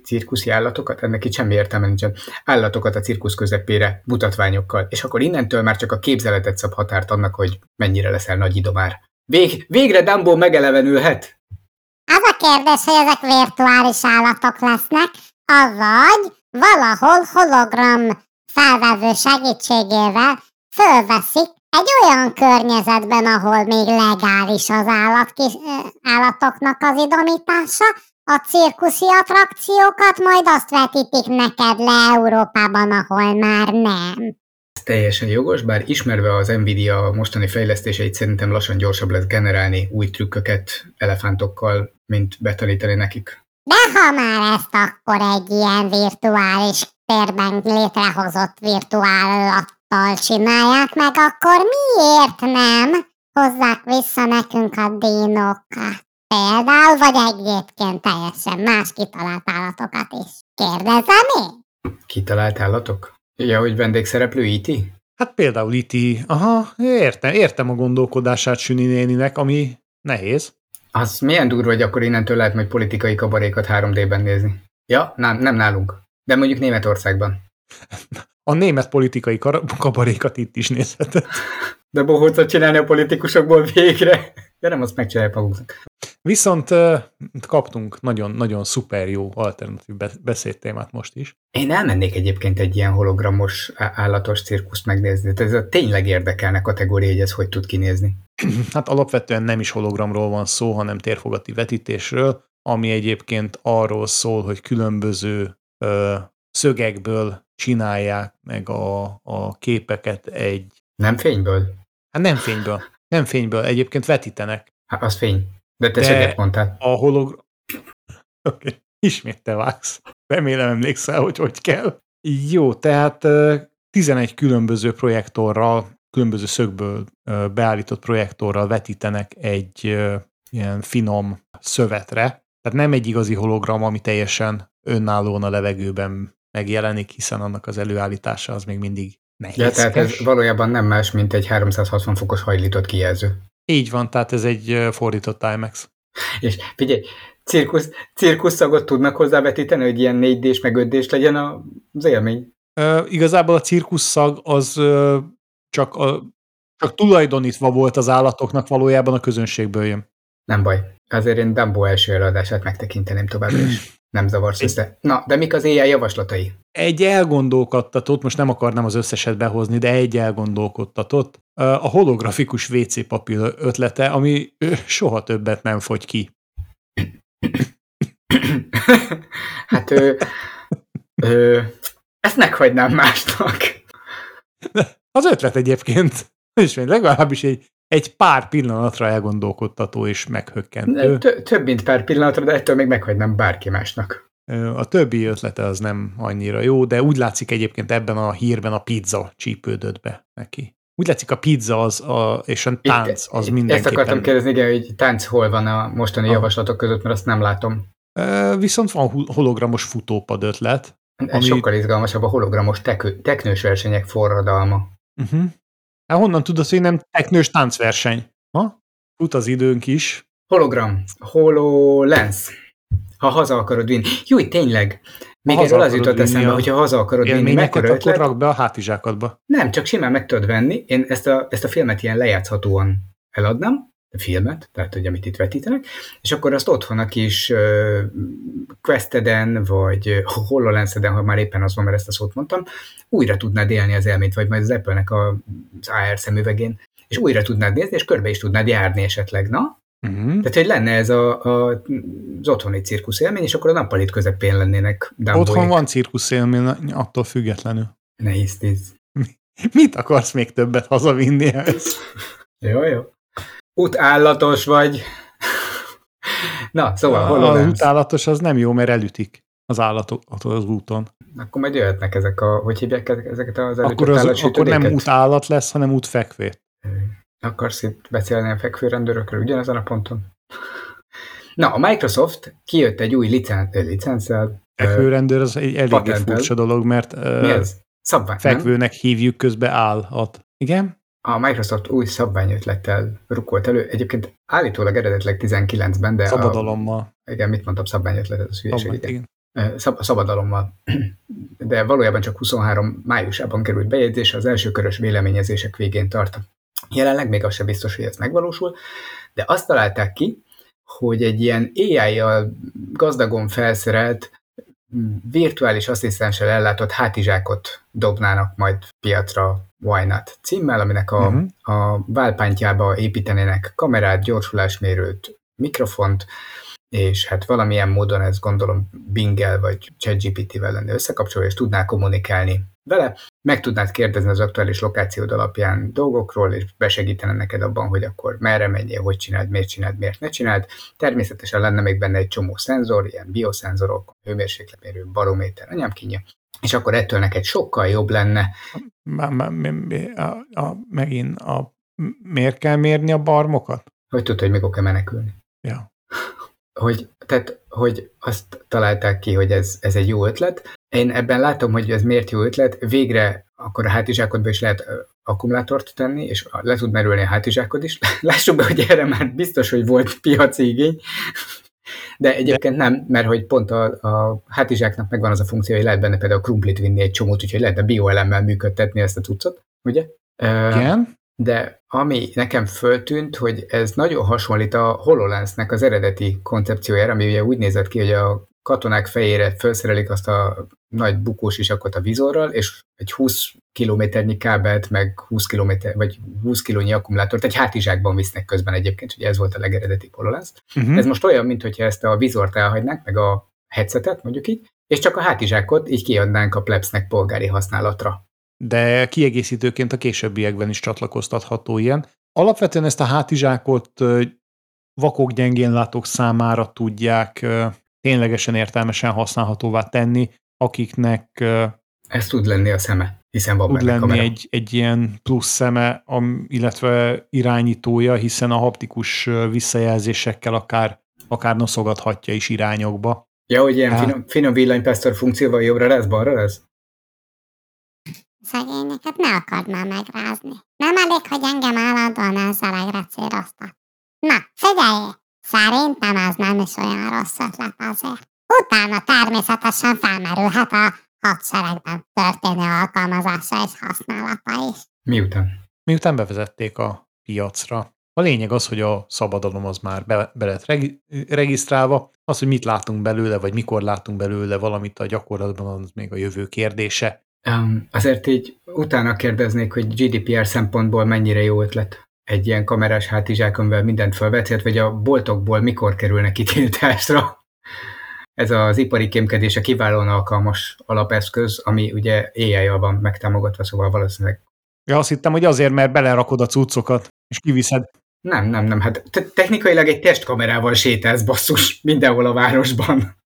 cirkuszi állatokat, ennek itt semmi értelme nincsen, állatokat a cirkusz közepére mutatványokkal, és akkor innentől már csak a képzeletet szab határt annak, hogy mennyire leszel nagy idomár. Vég, végre Dumbo megelevenülhet! Az a kérdés, hogy ezek virtuális állatok lesznek, avagy valahol hologram felvevő segítségével fölveszik egy olyan környezetben, ahol még legális az állat, állatoknak az idomítása, a cirkuszi attrakciókat majd azt vetítik neked le Európában, ahol már nem teljesen jogos, bár ismerve az Nvidia mostani fejlesztéseit szerintem lassan gyorsabb lesz generálni új trükköket elefántokkal, mint betanítani nekik. De ha már ezt akkor egy ilyen virtuális térben létrehozott virtuálattal csinálják meg, akkor miért nem hozzák vissza nekünk a dinókat? Például, vagy egyébként teljesen más kitalált állatokat is. Kérdezem én? Kitalált állatok? Ja, hogy vendégszereplő IT? Hát például IT, aha, értem, értem a gondolkodását Süni néninek, ami nehéz. Az milyen durva, hogy akkor innentől lehet majd politikai kabarékat 3D-ben nézni. Ja, nem, nem nálunk, de mondjuk Németországban. A német politikai kabarékat itt is nézheted. De bohócot csinálni a politikusokból végre. De nem azt megcsinálják maguknak. Viszont kaptunk nagyon-nagyon szuper jó alternatív beszédtémát most is. Én elmennék egyébként egy ilyen hologramos állatos cirkuszt megnézni. Ez a tényleg érdekelne kategória, hogy ez hogy tud kinézni. Hát alapvetően nem is hologramról van szó, hanem térfogati vetítésről, ami egyébként arról szól, hogy különböző ö, szögekből csinálják meg a, a képeket egy... Nem fényből? Hát nem fényből. Nem fényből. Egyébként vetítenek. Hát az fény. De te szöget mondtál. A hologram... Okay. ismét te vágsz. Remélem emlékszel, hogy hogy kell. Jó, tehát 11 különböző projektorral, különböző szögből beállított projektorral vetítenek egy ilyen finom szövetre. Tehát nem egy igazi hologram, ami teljesen önállóan a levegőben megjelenik, hiszen annak az előállítása az még mindig nehéz. Ja, tehát ez valójában nem más, mint egy 360 fokos hajlított kijelző. Így van, tehát ez egy fordított IMAX. És figyelj, cirkusz, cirkusszagot tudnak hozzávetíteni, hogy ilyen 4D-s meg 5D-s legyen az élmény? Uh, igazából a cirkusszag az uh, csak, a, csak tulajdonítva volt az állatoknak, valójában a közönségből jön. Nem baj. Azért én Dumbo első előadását megtekinteném továbbra is. Nem zavarsz össze. Na, de mik az éjjel javaslatai? Egy elgondolkodtatott, most nem akarnám az összeset behozni, de egy elgondolkodtatott, a holografikus WC papír ötlete, ami soha többet nem fogy ki. hát ő, ő, ezt meghagynám másnak. Az ötlet egyébként, és legalábbis egy, egy pár pillanatra elgondolkodtató és meghökkentő. Több mint pár pillanatra, de ettől még meghagynám bárki másnak. A többi ötlete az nem annyira jó, de úgy látszik egyébként ebben a hírben a pizza csípődött be neki. Úgy látszik a pizza az a, és a tánc az itt, mindenképpen. Ezt akartam kérdezni, igen, hogy tánc hol van a mostani Ah. javaslatok között, mert azt nem látom. Viszont van hologramos futópad ötlet. Ez Ami- sokkal izgalmasabb a hologramos tekő, teknős versenyek forradalma. Uh-huh. Hát honnan tudod, hogy nem teknős táncverseny? Ha? Fut az időnk is. Hologram, HoloLens. Ha haza akarod vinni. Jó, tényleg. Még Ha erről az jutott eszembe, a hogyha haza akarod vinni, mekkora akkor ötlet? rak be a hátizsákadba. Nem, csak simán meg tudod venni. Én ezt a, ezt a filmet ilyen lejátszhatóan eladnám, filmet, tehát hogy amit itt vetítenek, és akkor azt otthon a kis uh, Questeden, vagy HoloLens-eden, ha már éppen az van, mert ezt a szót mondtam, újra tudnád élni az élményt, vagy majd az Apple-nek a, az AR szemüvegén, és újra tudnád nézni, és körbe is tudnád járni esetleg, na? Uh-huh. Tehát, hogy lenne ez a, a, az otthoni cirkusz élmény, és akkor a nappalit közepén lennének Dumboék. Otthon van cirkusz élmény attól függetlenül. Nehéz tíz. Mit akarsz még többet hazavinni ehhez? Jó, jó. Utállatos vagy. Na, szóval az HoloLens. utálatos az nem jó, mert elütik az állatot az úton. Akkor majd jöhetnek ezek a, hogy hívják ezeket az Akkor, az, akkor nem utállat lesz, hanem útfekvő. Akarsz itt beszélni a fekvőrendőrökről ugyanezen a ponton? Na, a Microsoft kijött egy új licen, ö, Fekvőrendőr az egy eléggé furcsa dolog, mert Mi ez? Szabvány, nem? fekvőnek hívjuk közbe állat. Igen? A Microsoft új szabványötlettel rukkolt elő. Egyébként állítólag eredetileg 19-ben, de Szabadalommal. A, igen, mit mondtam, szabványötletet, az hülyeség, Szabad, igen. igen. Szab- szabadalommal. De valójában csak 23 májusában került bejegyzés, az első körös véleményezések végén tart. Jelenleg még az sem biztos, hogy ez megvalósul, de azt találták ki, hogy egy ilyen AI-jal gazdagon felszerelt virtuális asszisztenssel ellátott hátizsákot dobnának majd piacra Why Not címmel, aminek a, Mhm. a válpántjába építenének kamerát, gyorsulásmérőt, mikrofont, és hát valamilyen módon ez gondolom Bingel vagy ChatGPT-vel lenne összekapcsolva, és tudná kommunikálni vele. Meg tudnád kérdezni az aktuális lokációd alapján dolgokról, és besegítene neked abban, hogy akkor merre menjél, hogy csináld, miért csináld, miért ne csináld. Természetesen lenne még benne egy csomó szenzor, ilyen bioszenzorok, hőmérsékletmérő, barométer, anyám kínja, és akkor ettől neked sokkal jobb lenne. A, a, megint a, miért kell mérni a barmokat? Hogy tudod, hogy mikor kell menekülni. Ja. hogy, tehát, hogy azt találták ki, hogy ez, ez egy jó ötlet. Én ebben látom, hogy ez miért jó ötlet. Végre akkor a hátizsákodba is lehet akkumulátort tenni, és le tud merülni a hátizsákod is. Lássuk be, hogy erre már biztos, hogy volt piaci igény. De egyébként nem, mert hogy pont a, a hátizsáknak megvan az a funkció, hogy lehet benne például krumplit vinni egy csomót, úgyhogy lehet a bioelemmel működtetni ezt a cuccot, ugye? Igen? de ami nekem föltűnt, hogy ez nagyon hasonlít a HoloLensnek az eredeti koncepciójára, ami ugye úgy nézett ki, hogy a katonák fejére felszerelik azt a nagy bukós isakot a vizorral, és egy 20 kilométernyi kábelt, meg 20 kilométer, vagy 20 kilónyi akkumulátort egy hátizsákban visznek közben egyébként, ugye ez volt a legeredeti HoloLens. Uh-huh. Ez most olyan, mintha ezt a vizort elhagynánk, meg a headsetet, mondjuk így, és csak a hátizsákot így kiadnánk a plebsnek polgári használatra. de kiegészítőként a későbbiekben is csatlakoztatható ilyen. Alapvetően ezt a hátizsákot vakok, gyengén látók számára tudják ténylegesen értelmesen használhatóvá tenni, akiknek Ez tud lenni a szeme, hiszen van tud benne lenni kamera. egy, egy ilyen plusz szeme, am- illetve irányítója, hiszen a haptikus visszajelzésekkel akár, akár noszogathatja is irányokba. Ja, hogy ilyen finom, finom villanypásztor funkcióval jobbra lesz, balra lesz? Szegényeket ne akard már megrázni. Nem elég, hogy engem állandóan ezzel egrecéroztat. Na, figyelj! Szerintem ez nem is olyan rossz ötlet azért. Utána természetesen felmerülhet a hadseregben történő alkalmazása és használata is. Miután? Miután bevezették a piacra. A lényeg az, hogy a szabadalom az már be, be lett regi- regisztrálva, az, hogy mit látunk belőle, vagy mikor látunk belőle valamit a gyakorlatban, az még a jövő kérdése. Um, azért így utána kérdeznék, hogy GDPR szempontból mennyire jó ötlet egy ilyen kamerás hátizsák, amivel mindent felvethet, vagy a boltokból mikor kerülnek kitiltásra. Ez az ipari kémkedése kiválóan alkalmas alapeszköz, ami ugye AI-jal van megtámogatva, szóval valószínűleg Ja, azt hittem, hogy azért, mert belerakod a cuccokat, és kiviszed. nem, nem, nem, hát te- technikailag egy testkamerával sétálsz basszus mindenhol a városban.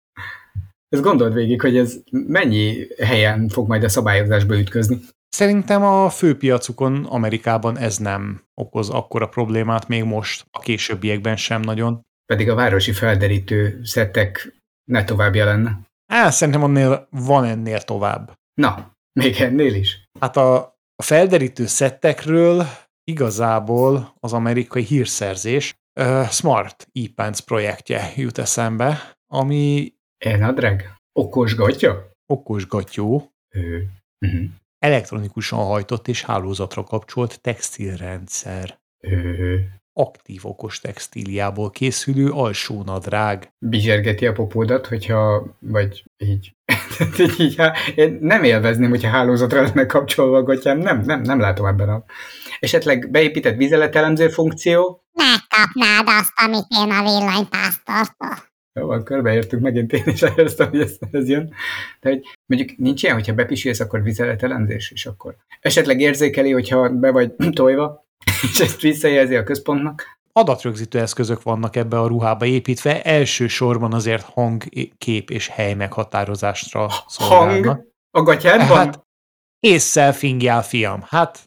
Ez gondold végig, hogy ez mennyi helyen fog majd a szabályozásba ütközni. Szerintem a főpiacukon Amerikában ez nem okoz akkora problémát még most, a későbbiekben sem nagyon. Pedig a városi felderítő szettek ne továbbja lenne. Á, szerintem annél van ennél tovább. Na, még ennél is. Hát a, a felderítő szettekről igazából az amerikai hírszerzés uh, Smart e projektje jut eszembe, ami... Elnadreg? Okos gatya? Okos gatyó. Ő. Uh-huh. Elektronikusan hajtott és hálózatra kapcsolt textilrendszer. Aktív okos textíliából készülő alsónadrág. Bizsergeti a popódat, hogyha, vagy így. így én nem élvezném, hogyha hálózatra lenne kapcsolva a nem, nem, nem látom ebben a... Esetleg beépített vizeletelemző funkció? Megkapnád azt, amit én a villanypásztortól. Jó, van, körbeértünk, megint én is elhoztam, hogy ez, ez jön. De hogy mondjuk nincs ilyen, hogyha bepisülsz, akkor vizeletelemzés, és akkor esetleg érzékeli, hogyha be vagy tojva, és ezt visszajelzi a központnak. Adatrögzítő eszközök vannak ebbe a ruhába építve, elsősorban azért hang, kép és hely meghatározásra szolgálnak. Hang? A gatyádban? Hát, észszel fingjál, fiam. Hát...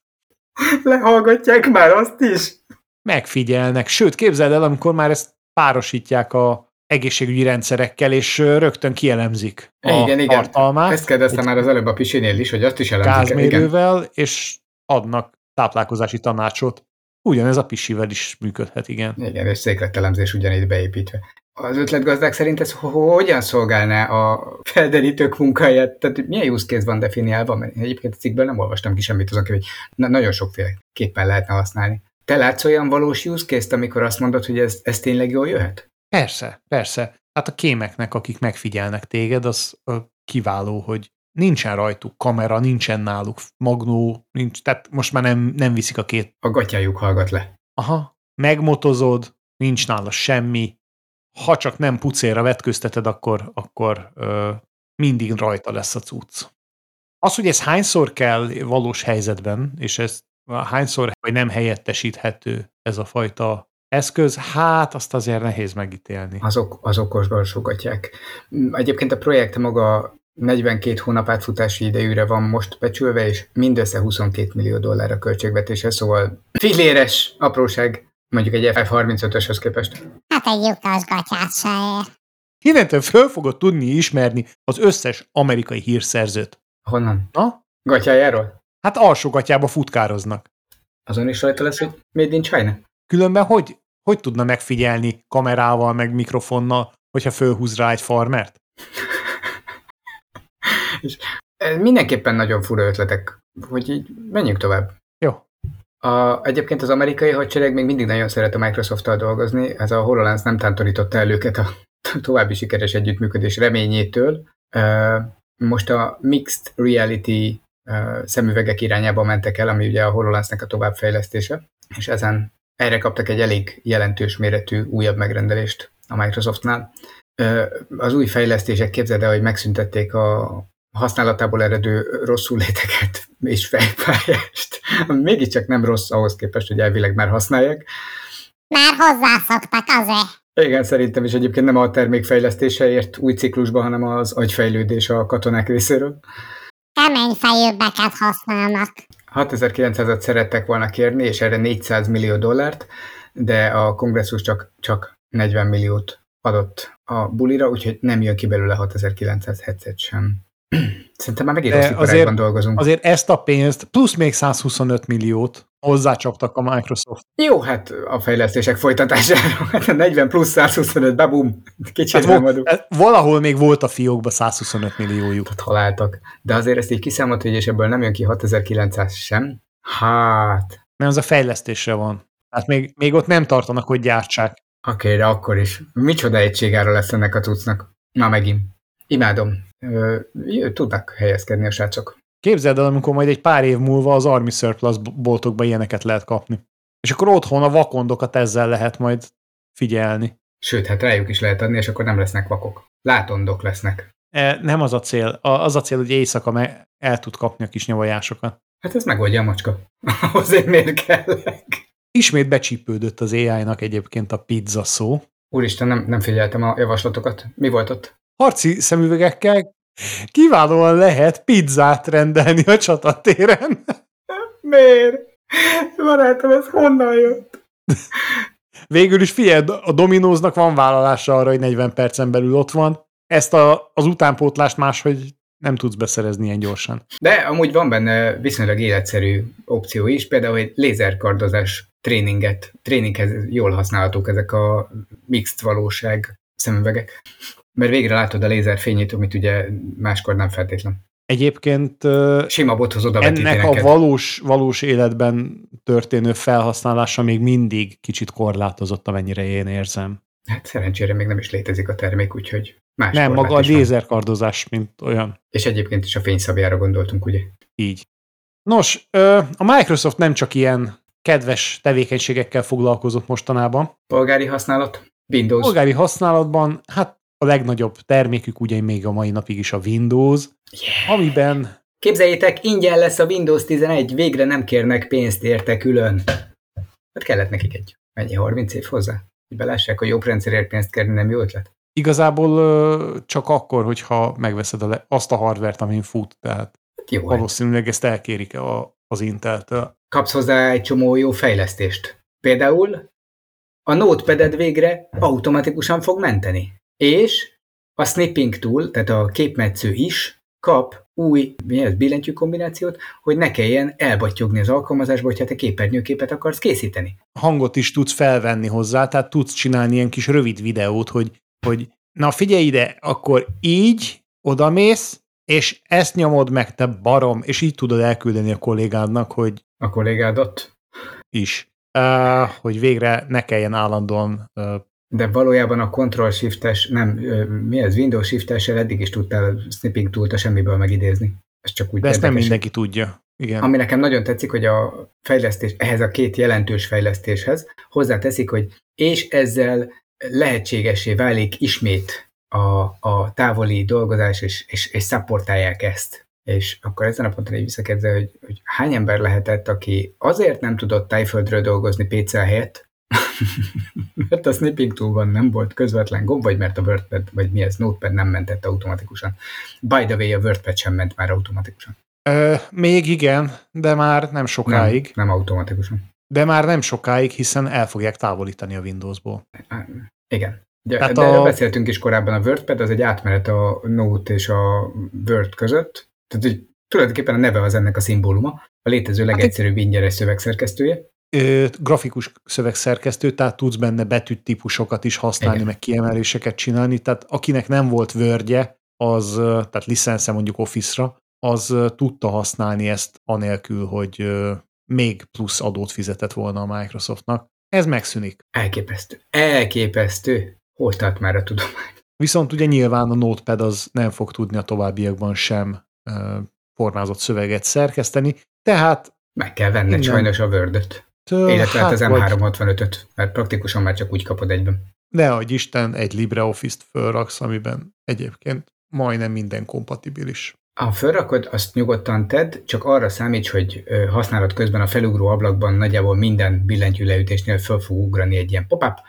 Lehallgatják már azt is? Megfigyelnek. Sőt, képzeld el, amikor már ezt párosítják a egészségügyi rendszerekkel, és rögtön kielemzik a igen, igen. tartalmát. Ezt kérdeztem már az előbb a pisinél is, hogy azt is elemzik. Gázmérővel, igen. és adnak táplálkozási tanácsot. Ugyanez a pisivel is működhet, igen. Igen, és székletelemzés ugyanígy beépítve. Az ötletgazdák szerint ez hogyan szolgálná a felderítők munkáját? Tehát milyen use case van definiálva? Mert egyébként a cikkből nem olvastam ki semmit azon, hogy na, nagyon sokféle képpen lehetne használni. Te látsz olyan valós use case amikor azt mondod, hogy ez, ez tényleg jól jöhet? Persze, persze. Hát a kémeknek, akik megfigyelnek téged, az kiváló, hogy nincsen rajtuk kamera, nincsen náluk magnó, nincs, tehát most már nem, nem viszik a két... A gatyájuk hallgat le. Aha, megmotozod, nincs nála semmi, ha csak nem pucéra vetközteted, akkor, akkor ö, mindig rajta lesz a cucc. Az, hogy ez hányszor kell valós helyzetben, és ez hányszor vagy nem helyettesíthető ez a fajta eszköz, hát azt azért nehéz megítélni. Azok, az okosban sogatják. Egyébként a projekt maga 42 hónap átfutási idejűre van most becsülve, és mindössze 22 millió dollár a költségvetése, szóval filéres apróság mondjuk egy F-35-öshöz képest. Hát egy lyukas gatyát se ér. Innentől föl fogod tudni ismerni az összes amerikai hírszerzőt. Honnan? Na? Gatyájáról? Hát alsó gatyába futkároznak. Azon is rajta lesz, hogy Made in China? Különben hogy, hogy tudna megfigyelni kamerával, meg mikrofonnal, hogyha fölhúz rá egy farmert? És mindenképpen nagyon fura ötletek, hogy így menjünk tovább. Jó. A, egyébként az amerikai hadsereg még mindig nagyon szeret a Microsoft-tal dolgozni, ez a HoloLens nem tántorította el őket a további sikeres együttműködés reményétől. Most a Mixed Reality szemüvegek irányába mentek el, ami ugye a HoloLensnek a továbbfejlesztése, és ezen erre kaptak egy elég jelentős méretű újabb megrendelést a Microsoftnál. Az új fejlesztések képzeld el, hogy megszüntették a használatából eredő rosszul léteket és fejfájást, ami mégiscsak nem rossz ahhoz képest, hogy elvileg már használják. Már hozzászoktak azért. Igen, szerintem is egyébként nem a termékfejlesztése ért új ciklusba, hanem az agyfejlődés a katonák részéről. Kemény fejűbbeket használnak. 6900-at szerettek volna kérni, és erre 400 millió dollárt, de a kongresszus csak, csak 40 milliót adott a bulira, úgyhogy nem jön ki belőle 6900 headset sem. Szerintem már megint rossz azért, dolgozunk. Azért ezt a pénzt, plusz még 125 milliót hozzácsaptak a Microsoft. Jó, hát a fejlesztések folytatására, hát 40 plusz 125, babum, kicsit hát, nem hát Valahol még volt a fiókba 125 milliójuk. Hát haláltak. De azért ezt így kiszámolt, hogy és ebből nem jön ki 6900 sem. Hát... Mert az a fejlesztésre van. Hát még, még ott nem tartanak, hogy gyártsák. Oké, okay, de akkor is. Micsoda egységára lesz ennek a cuccnak. Na megint. Imádom. Tudnak helyezkedni a srácok. Képzeld el, amikor majd egy pár év múlva az Army Surplus boltokban ilyeneket lehet kapni. És akkor otthon a vakondokat ezzel lehet majd figyelni. Sőt, hát rájuk is lehet adni, és akkor nem lesznek vakok. Látondok lesznek. E, nem az a cél. A, az a cél, hogy éjszaka meg el tud kapni a kis nyavajásokat. Hát ez megoldja a macska. Azért miért kellek? Ismét becsípődött az AI-nak egyébként a pizza szó. Úristen, nem, nem figyeltem a javaslatokat. Mi volt ott? Harci szemüvegekkel kiválóan lehet pizzát rendelni a csatatéren. Miért? Barátom, ez honnan jött? Végül is figyelj, a Dominóznak van vállalása arra, hogy 40 percen belül ott van. Ezt a, az utánpótlást máshogy nem tudsz beszerezni ilyen gyorsan. De amúgy van benne viszonylag életszerű opció is, például egy lézerkardozás tréninget, tréninghez jól használhatók ezek a mixed valóság szemüvegek. Mert végre látod a lézerfényét, amit ugye máskor nem feltétlen. Egyébként Sima bothoz oda ennek a valós, valós életben történő felhasználása még mindig kicsit korlátozott, amennyire én érzem. Hát szerencsére még nem is létezik a termék, úgyhogy más Nem, maga a lézerkardozás, mint olyan. És egyébként is a fényszabjára gondoltunk, ugye? Így. Nos, a Microsoft nem csak ilyen kedves tevékenységekkel foglalkozott mostanában. Polgári használat? Windows? Polgári használatban, hát a legnagyobb termékük ugye még a mai napig is a Windows, yeah. amiben... Képzeljétek, ingyen lesz a Windows 11, végre nem kérnek pénzt érte külön. Hát kellett nekik egy, mennyi, 30 év hozzá? Hogy belássák, hogy jobb rendszerért pénzt kérni nem jó ötlet? Igazából csak akkor, hogyha megveszed a azt a hardvert, amin fut, tehát hát jó, valószínűleg ezt elkérik a, az Intel-től. Kapsz hozzá egy csomó jó fejlesztést. Például a notepad végre automatikusan fog menteni. És a snipping tool, tehát a képmetsző is kap új mi ez, billentyű kombinációt, hogy ne kelljen elbattyogni az alkalmazásba, hogyha te képernyőképet akarsz készíteni. Hangot is tudsz felvenni hozzá, tehát tudsz csinálni ilyen kis rövid videót, hogy, hogy na figyelj ide, akkor így odamész, és ezt nyomod meg, te barom, és így tudod elküldeni a kollégádnak, hogy... A kollégádat? Is. Uh, hogy végre ne kelljen állandóan uh, de valójában a Control Shift-es, nem, mi ez, Windows shift eddig is tudtál snipping tool a semmiből megidézni. Ez csak úgy De ezt nem mindenki tudja. Igen. Ami nekem nagyon tetszik, hogy a fejlesztés, ehhez a két jelentős fejlesztéshez hozzáteszik, hogy és ezzel lehetségesé válik ismét a, a távoli dolgozás, és, és, és szapportálják ezt. És akkor ezen a ponton egy visszakérdezem, hogy, hogy hány ember lehetett, aki azért nem tudott tájföldről dolgozni PC helyett, mert a snipping toolban nem volt közvetlen gomb, vagy mert a WordPad, vagy mi ez, Notepad nem mentett automatikusan. By the way, a WordPad sem ment már automatikusan. Ö, még igen, de már nem sokáig. Nem, nem automatikusan. De már nem sokáig, hiszen el fogják távolítani a Windowsból. Igen. De, Tehát de a... beszéltünk is korábban, a WordPad az egy átmenet a Note és a Word között. Tehát hogy tulajdonképpen a neve az ennek a szimbóluma, a létező hát legegyszerűbb ingyenes szövegszerkesztője grafikus szövegszerkesztő, tehát tudsz benne betűtípusokat is használni, Igen. meg kiemeléseket csinálni, tehát akinek nem volt vörgye, az, tehát licensze mondjuk Office-ra, az tudta használni ezt anélkül, hogy még plusz adót fizetett volna a Microsoftnak. Ez megszűnik. Elképesztő. Elképesztő. Hol tart már a tudomány? Viszont ugye nyilván a Notepad az nem fog tudni a továbbiakban sem formázott szöveget szerkeszteni, tehát meg kell venned sajnos a word illetve hát, hát az M365-öt, mert praktikusan már csak úgy kapod egyben. Ne hogy Isten, egy LibreOffice-t fölraksz, amiben egyébként majdnem minden kompatibilis. Ha fölrakod, azt nyugodtan tedd, csak arra számíts, hogy használat közben a felugró ablakban nagyjából minden billentyű leütésnél föl fog ugrani egy ilyen pop-up,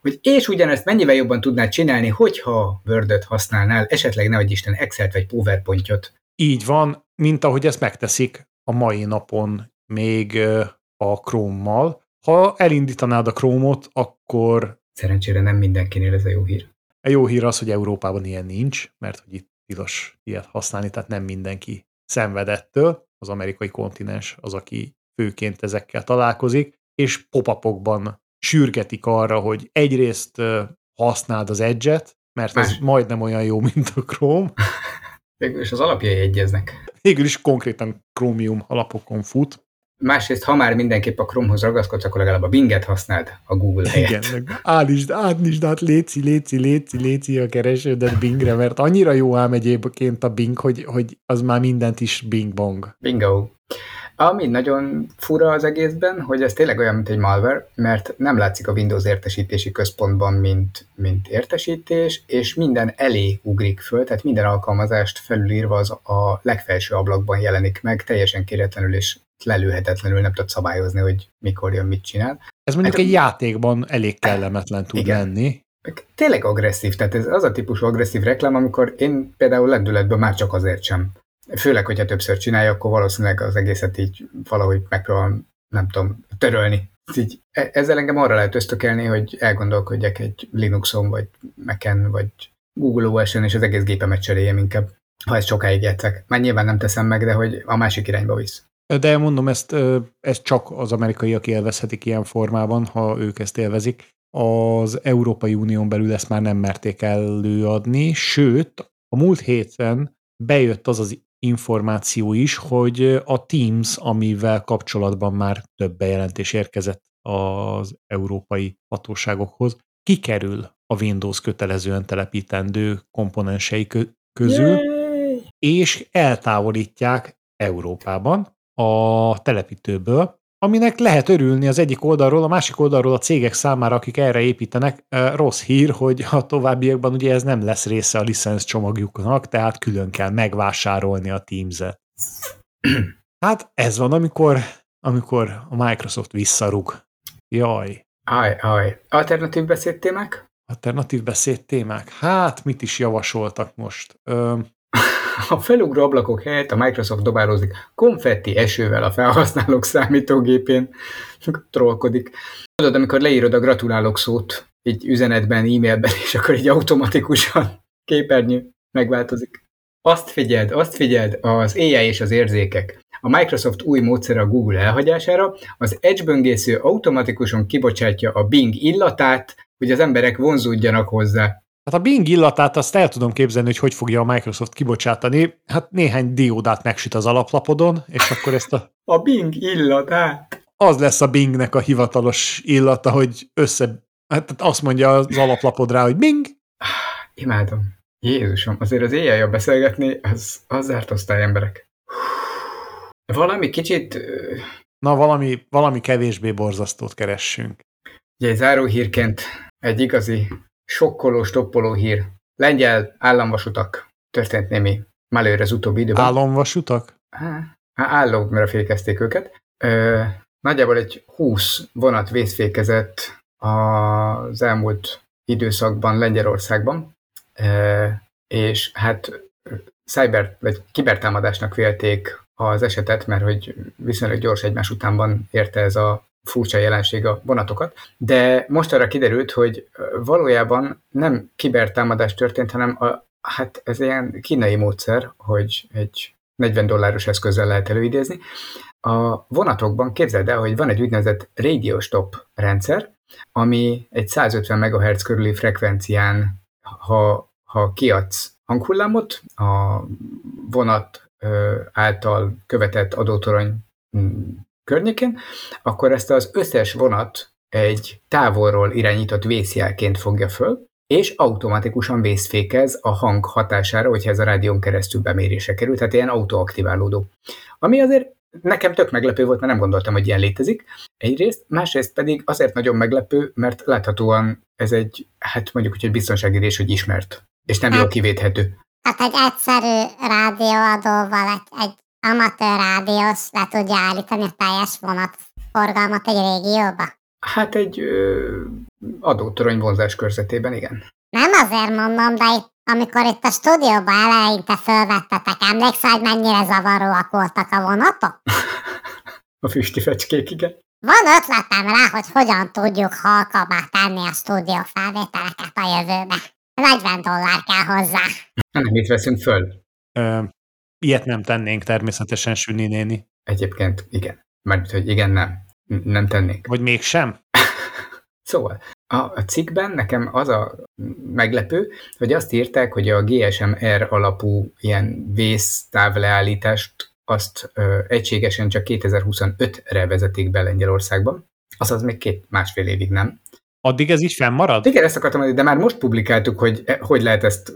hogy és ugyanezt mennyivel jobban tudnád csinálni, hogyha word használnál, esetleg nehogy Isten Excel-t vagy PowerPoint-ot. Így van, mint ahogy ezt megteszik a mai napon még a Chrome-mal. Ha elindítanád a Chrome-ot, akkor... Szerencsére nem mindenkinél ez a jó hír. A jó hír az, hogy Európában ilyen nincs, mert hogy itt tilos ilyet használni, tehát nem mindenki szenvedettől. Az amerikai kontinens az, aki főként ezekkel találkozik, és popapokban sürgetik arra, hogy egyrészt használd az Edge-et, mert Más. ez majdnem olyan jó, mint a Chrome. Végül is az alapjai egyeznek. Végül is konkrétan Chromium alapokon fut, Másrészt, ha már mindenképp a Chromehoz ragaszkodsz, akkor legalább a Binget használd a Google helyett. Igen, állítsd, átnyisd át, léci, léci, léci, léci a keresődet Bingre, mert annyira jó ám egyébként a Bing, hogy, hogy az már mindent is Bing-bong. Bingo. Ami nagyon fura az egészben, hogy ez tényleg olyan, mint egy malware, mert nem látszik a Windows értesítési központban, mint, mint értesítés, és minden elé ugrik föl, tehát minden alkalmazást felülírva az a legfelső ablakban jelenik meg, teljesen kéretlenül és lelőhetetlenül nem tud szabályozni, hogy mikor jön, mit csinál. Ez mondjuk hát, egy játékban elég kellemetlen tud igen. lenni. tényleg agresszív, tehát ez az a típusú agresszív reklám, amikor én például lendületből már csak azért sem. Főleg, hogyha többször csinálja, akkor valószínűleg az egészet így valahogy megpróbálom, nem tudom, törölni. Így, e, ezzel engem arra lehet ösztökelni, hogy elgondolkodjak egy Linuxon, vagy Mac-en, vagy Google OS-en, és az egész gépemet cseréljem inkább, ha ezt sokáig játszak. Már nyilván nem teszem meg, de hogy a másik irányba visz. De mondom, ezt, ezt csak az amerikaiak élvezhetik ilyen formában, ha ők ezt élvezik. Az Európai Unión belül ezt már nem merték előadni, sőt, a múlt héten bejött az az információ is, hogy a Teams, amivel kapcsolatban már több bejelentés érkezett az európai hatóságokhoz, kikerül a Windows kötelezően telepítendő komponensei közül, Yay! és eltávolítják Európában a telepítőből, aminek lehet örülni az egyik oldalról, a másik oldalról a cégek számára, akik erre építenek, rossz hír, hogy a továbbiakban ugye ez nem lesz része a licensz csomagjuknak, tehát külön kell megvásárolni a Teams-et. Hát ez van, amikor, amikor a Microsoft visszarug. Jaj. Aj, aj. Alternatív beszédtémák? Alternatív beszédtémák? Hát, mit is javasoltak most? Ö, a felugró ablakok helyett a Microsoft dobározik konfetti esővel a felhasználók számítógépén, trollkodik. Tudod, amikor leírod a gratulálok szót egy üzenetben, e-mailben, és akkor egy automatikusan képernyő megváltozik. Azt figyeld, azt figyeld, az AI és az érzékek. A Microsoft új módszer a Google elhagyására, az Edge böngésző automatikusan kibocsátja a Bing illatát, hogy az emberek vonzódjanak hozzá. Hát a Bing illatát azt el tudom képzelni, hogy hogy fogja a Microsoft kibocsátani. Hát néhány diódát megsüt az alaplapodon, és akkor ezt a... A Bing illatát? Az lesz a Bingnek a hivatalos illata, hogy össze... Hát azt mondja az alaplapod rá, hogy Bing. Imádom. Jézusom, azért az éjjel beszélgetni, az, az zárt osztály emberek. Valami kicsit... Na, valami, valami kevésbé borzasztót keressünk. Ugye, záróhírként egy igazi sokkoló, stoppoló hír. Lengyel államvasutak. Történt némi malőr az utóbbi időben. Államvasutak? Hát, állókra fékezték őket. Ö, nagyjából egy 20 vonat vészfékezett az elmúlt időszakban Lengyelországban, ö, és hát cyber vagy kibertámadásnak vélték az esetet, mert hogy viszonylag gyors egymás utánban érte ez a furcsa jelenség a vonatokat, de most arra kiderült, hogy valójában nem kibertámadás történt, hanem a, hát ez ilyen kínai módszer, hogy egy 40 dolláros eszközzel lehet előidézni. A vonatokban képzeld el, hogy van egy úgynevezett radio stop rendszer, ami egy 150 MHz körüli frekvencián, ha, ha kiadsz hanghullámot, a vonat által követett adótorony környékén, akkor ezt az összes vonat egy távolról irányított vészjelként fogja föl, és automatikusan vészfékez a hang hatására, hogyha ez a rádión keresztül bemérése kerül, tehát ilyen autoaktiválódó. Ami azért nekem tök meglepő volt, mert nem gondoltam, hogy ilyen létezik. Egyrészt, másrészt pedig azért nagyon meglepő, mert láthatóan ez egy, hát mondjuk úgy, hogy biztonsági rés, hogy ismert, és nem hát, jól kivéthető. Hát egy egyszerű rádióadóval egy, egy amatőr rádiós le tudja állítani a teljes vonatforgalmat egy régióba? Hát egy ö, adótorony vonzás körzetében, igen. Nem azért mondom, de itt, amikor itt a stúdióban eleinte fölvettetek, emlékszel, hogy mennyire zavaróak voltak a vonatok? a füsti fecskék, igen. Van ötletem rá, hogy hogyan tudjuk halkabbá tenni a stúdió felvételeket a jövőbe. 40 dollár kell hozzá. Nem, mit veszünk föl? Ilyet nem tennénk természetesen Süni néni. Egyébként igen. Mert hogy igen, nem. Nem tennénk. Vagy mégsem? szóval, a, a cikkben nekem az a meglepő, hogy azt írták, hogy a GSM-R alapú ilyen vésztávleállítást azt ö, egységesen csak 2025-re vezetik be Lengyelországban, azaz még két másfél évig nem. Addig ez is fennmarad? Igen, ezt akartam mondani, de már most publikáltuk, hogy hogy lehet ezt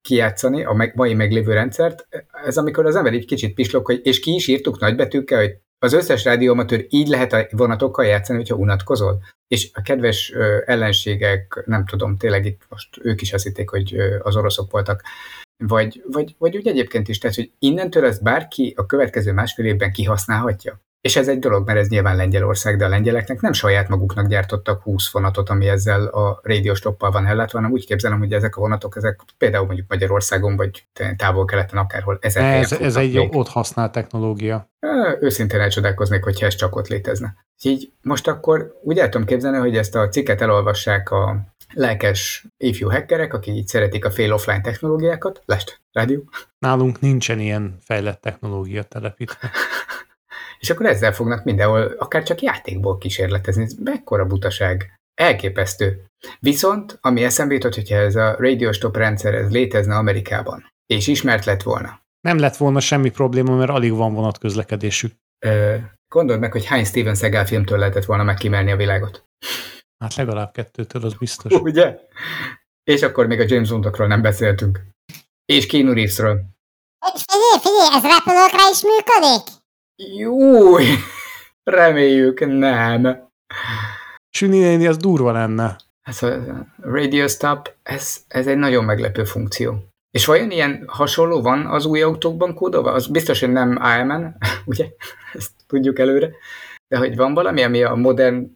kijátszani, a mai meglévő rendszert. Ez amikor az ember így kicsit pislog, hogy, és ki is írtuk nagybetűkkel, hogy az összes rádióamatőr így lehet a vonatokkal játszani, hogyha unatkozol. És a kedves ellenségek, nem tudom, tényleg itt most ők is azt hitték, hogy az oroszok voltak, vagy, vagy, vagy úgy egyébként is, tehát, hogy innentől ezt bárki a következő másfél évben kihasználhatja. És ez egy dolog, mert ez nyilván Lengyelország, de a lengyeleknek nem saját maguknak gyártottak 20 vonatot, ami ezzel a rádióstoppal van ellátva, hanem úgy képzelem, hogy ezek a vonatok, ezek például mondjuk Magyarországon, vagy távol-keleten akárhol. Ezek ez, ez egy még. ott használt technológia. Őszintén elcsodálkoznék, hogyha ez csak ott létezne. Így most akkor úgy el tudom képzelni, hogy ezt a cikket elolvassák a lelkes ifjú hackerek, akik így szeretik a fail offline technológiákat. Lest, rádió. Nálunk nincsen ilyen fejlett technológia telepítve. és akkor ezzel fognak mindenhol, akár csak játékból kísérletezni. Ez mekkora butaság. Elképesztő. Viszont, ami eszembe jutott, hogyha ez a Radio Stop rendszer ez létezne Amerikában, és ismert lett volna. Nem lett volna semmi probléma, mert alig van vonatközlekedésük. Ö, gondold meg, hogy hány Steven Seagal filmtől lehetett volna megkimerni a világot. Hát legalább kettőtől, az biztos. Ugye? És akkor még a James Bondokról nem beszéltünk. És Keanu Reevesről. Figyelj, figyelj, ez repülőkre is működik? Júj! Reméljük nem. Süni néni, az durva lenne. Ez a Radio Stop, ez, ez egy nagyon meglepő funkció. És vajon ilyen hasonló van az új autókban kódolva? Az biztos, hogy nem AMN, ugye? Ezt tudjuk előre. De hogy van valami, ami a modern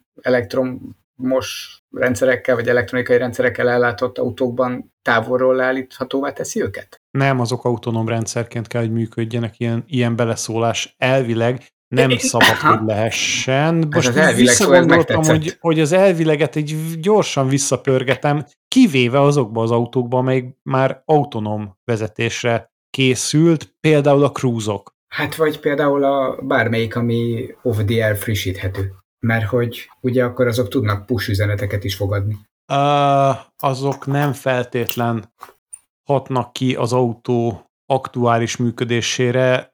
elektromos rendszerekkel, vagy elektronikai rendszerekkel ellátott autókban távolról leállíthatóvá teszi őket? Nem, azok autonóm rendszerként kell, hogy működjenek, ilyen, ilyen beleszólás elvileg nem é, szabad, hogy lehessen. Most az elvileg visszagondoltam, hogy, hogy az elvileget egy gyorsan visszapörgetem, kivéve azokba az autókba, amelyik már autonóm vezetésre készült, például a cruise-ok. Hát vagy például a bármelyik, ami off-the-air frissíthető. Mert hogy ugye akkor azok tudnak push üzeneteket is fogadni. Uh, azok nem feltétlen hatnak ki az autó aktuális működésére,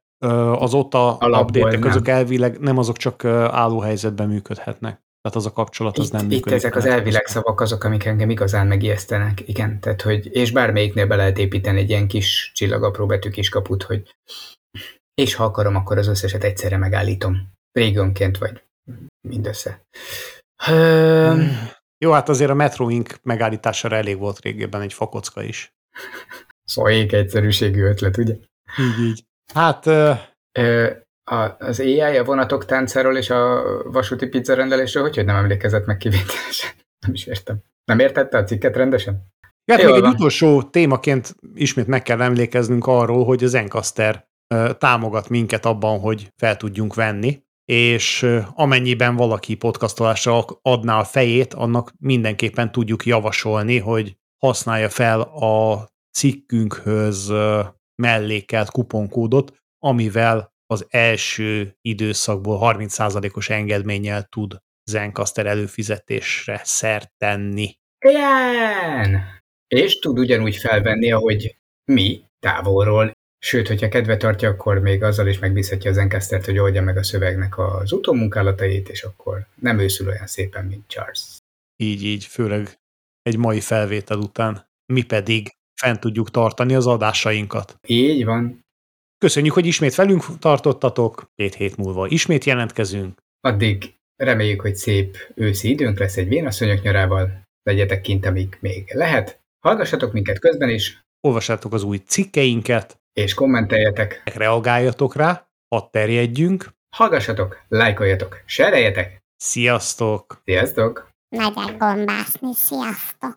az OTA update azok elvileg nem azok csak álló helyzetben működhetnek. Tehát az a kapcsolat az itt, nem működik. Itt ezek az elvileg szavak azok, amik engem igazán megijesztenek. Igen, tehát hogy, és bármelyiknél be lehet építeni egy ilyen kis csillagapró betű kis kaput, hogy és ha akarom, akkor az összeset egyszerre megállítom. Régönként vagy mindössze. Hmm. Jó, hát azért a Metroink megállítására elég volt régebben egy fakocka is. Szóval egyszerűségű ötlet, ugye? Így, így. Hát... Ö... A, az AI a vonatok táncáról és a vasúti pizza rendelésről, hogy, hogy nem emlékezett meg kivételesen? Nem is értem. Nem értette a cikket rendesen? Hát még egy utolsó témaként ismét meg kell emlékeznünk arról, hogy az Encaster támogat minket abban, hogy fel tudjunk venni, és amennyiben valaki podcastolásra adná a fejét, annak mindenképpen tudjuk javasolni, hogy használja fel a cikkünkhöz mellékelt kuponkódot, amivel az első időszakból 30%-os engedménnyel tud Zencaster előfizetésre szert tenni. Igen! És tud ugyanúgy felvenni, ahogy mi távolról. Sőt, hogyha kedve tartja, akkor még azzal is megbízhatja az Zencastert, hogy oldja meg a szövegnek az utómunkálatait, és akkor nem őszül olyan szépen, mint Charles. Így, így, főleg egy mai felvétel után. Mi pedig fent tudjuk tartani az adásainkat. Így van. Köszönjük, hogy ismét velünk tartottatok, két hét múlva ismét jelentkezünk. Addig reméljük, hogy szép őszi időnk lesz egy vénasszonyok nyarával, legyetek kint, amíg még lehet. Hallgassatok minket közben is. Olvassátok az új cikkeinket. És kommenteljetek. Reagáljatok rá, hadd terjedjünk. Hallgassatok, lájkoljatok, sereljetek. Sziasztok! Sziasztok! Megyek gombászni, sziasztok!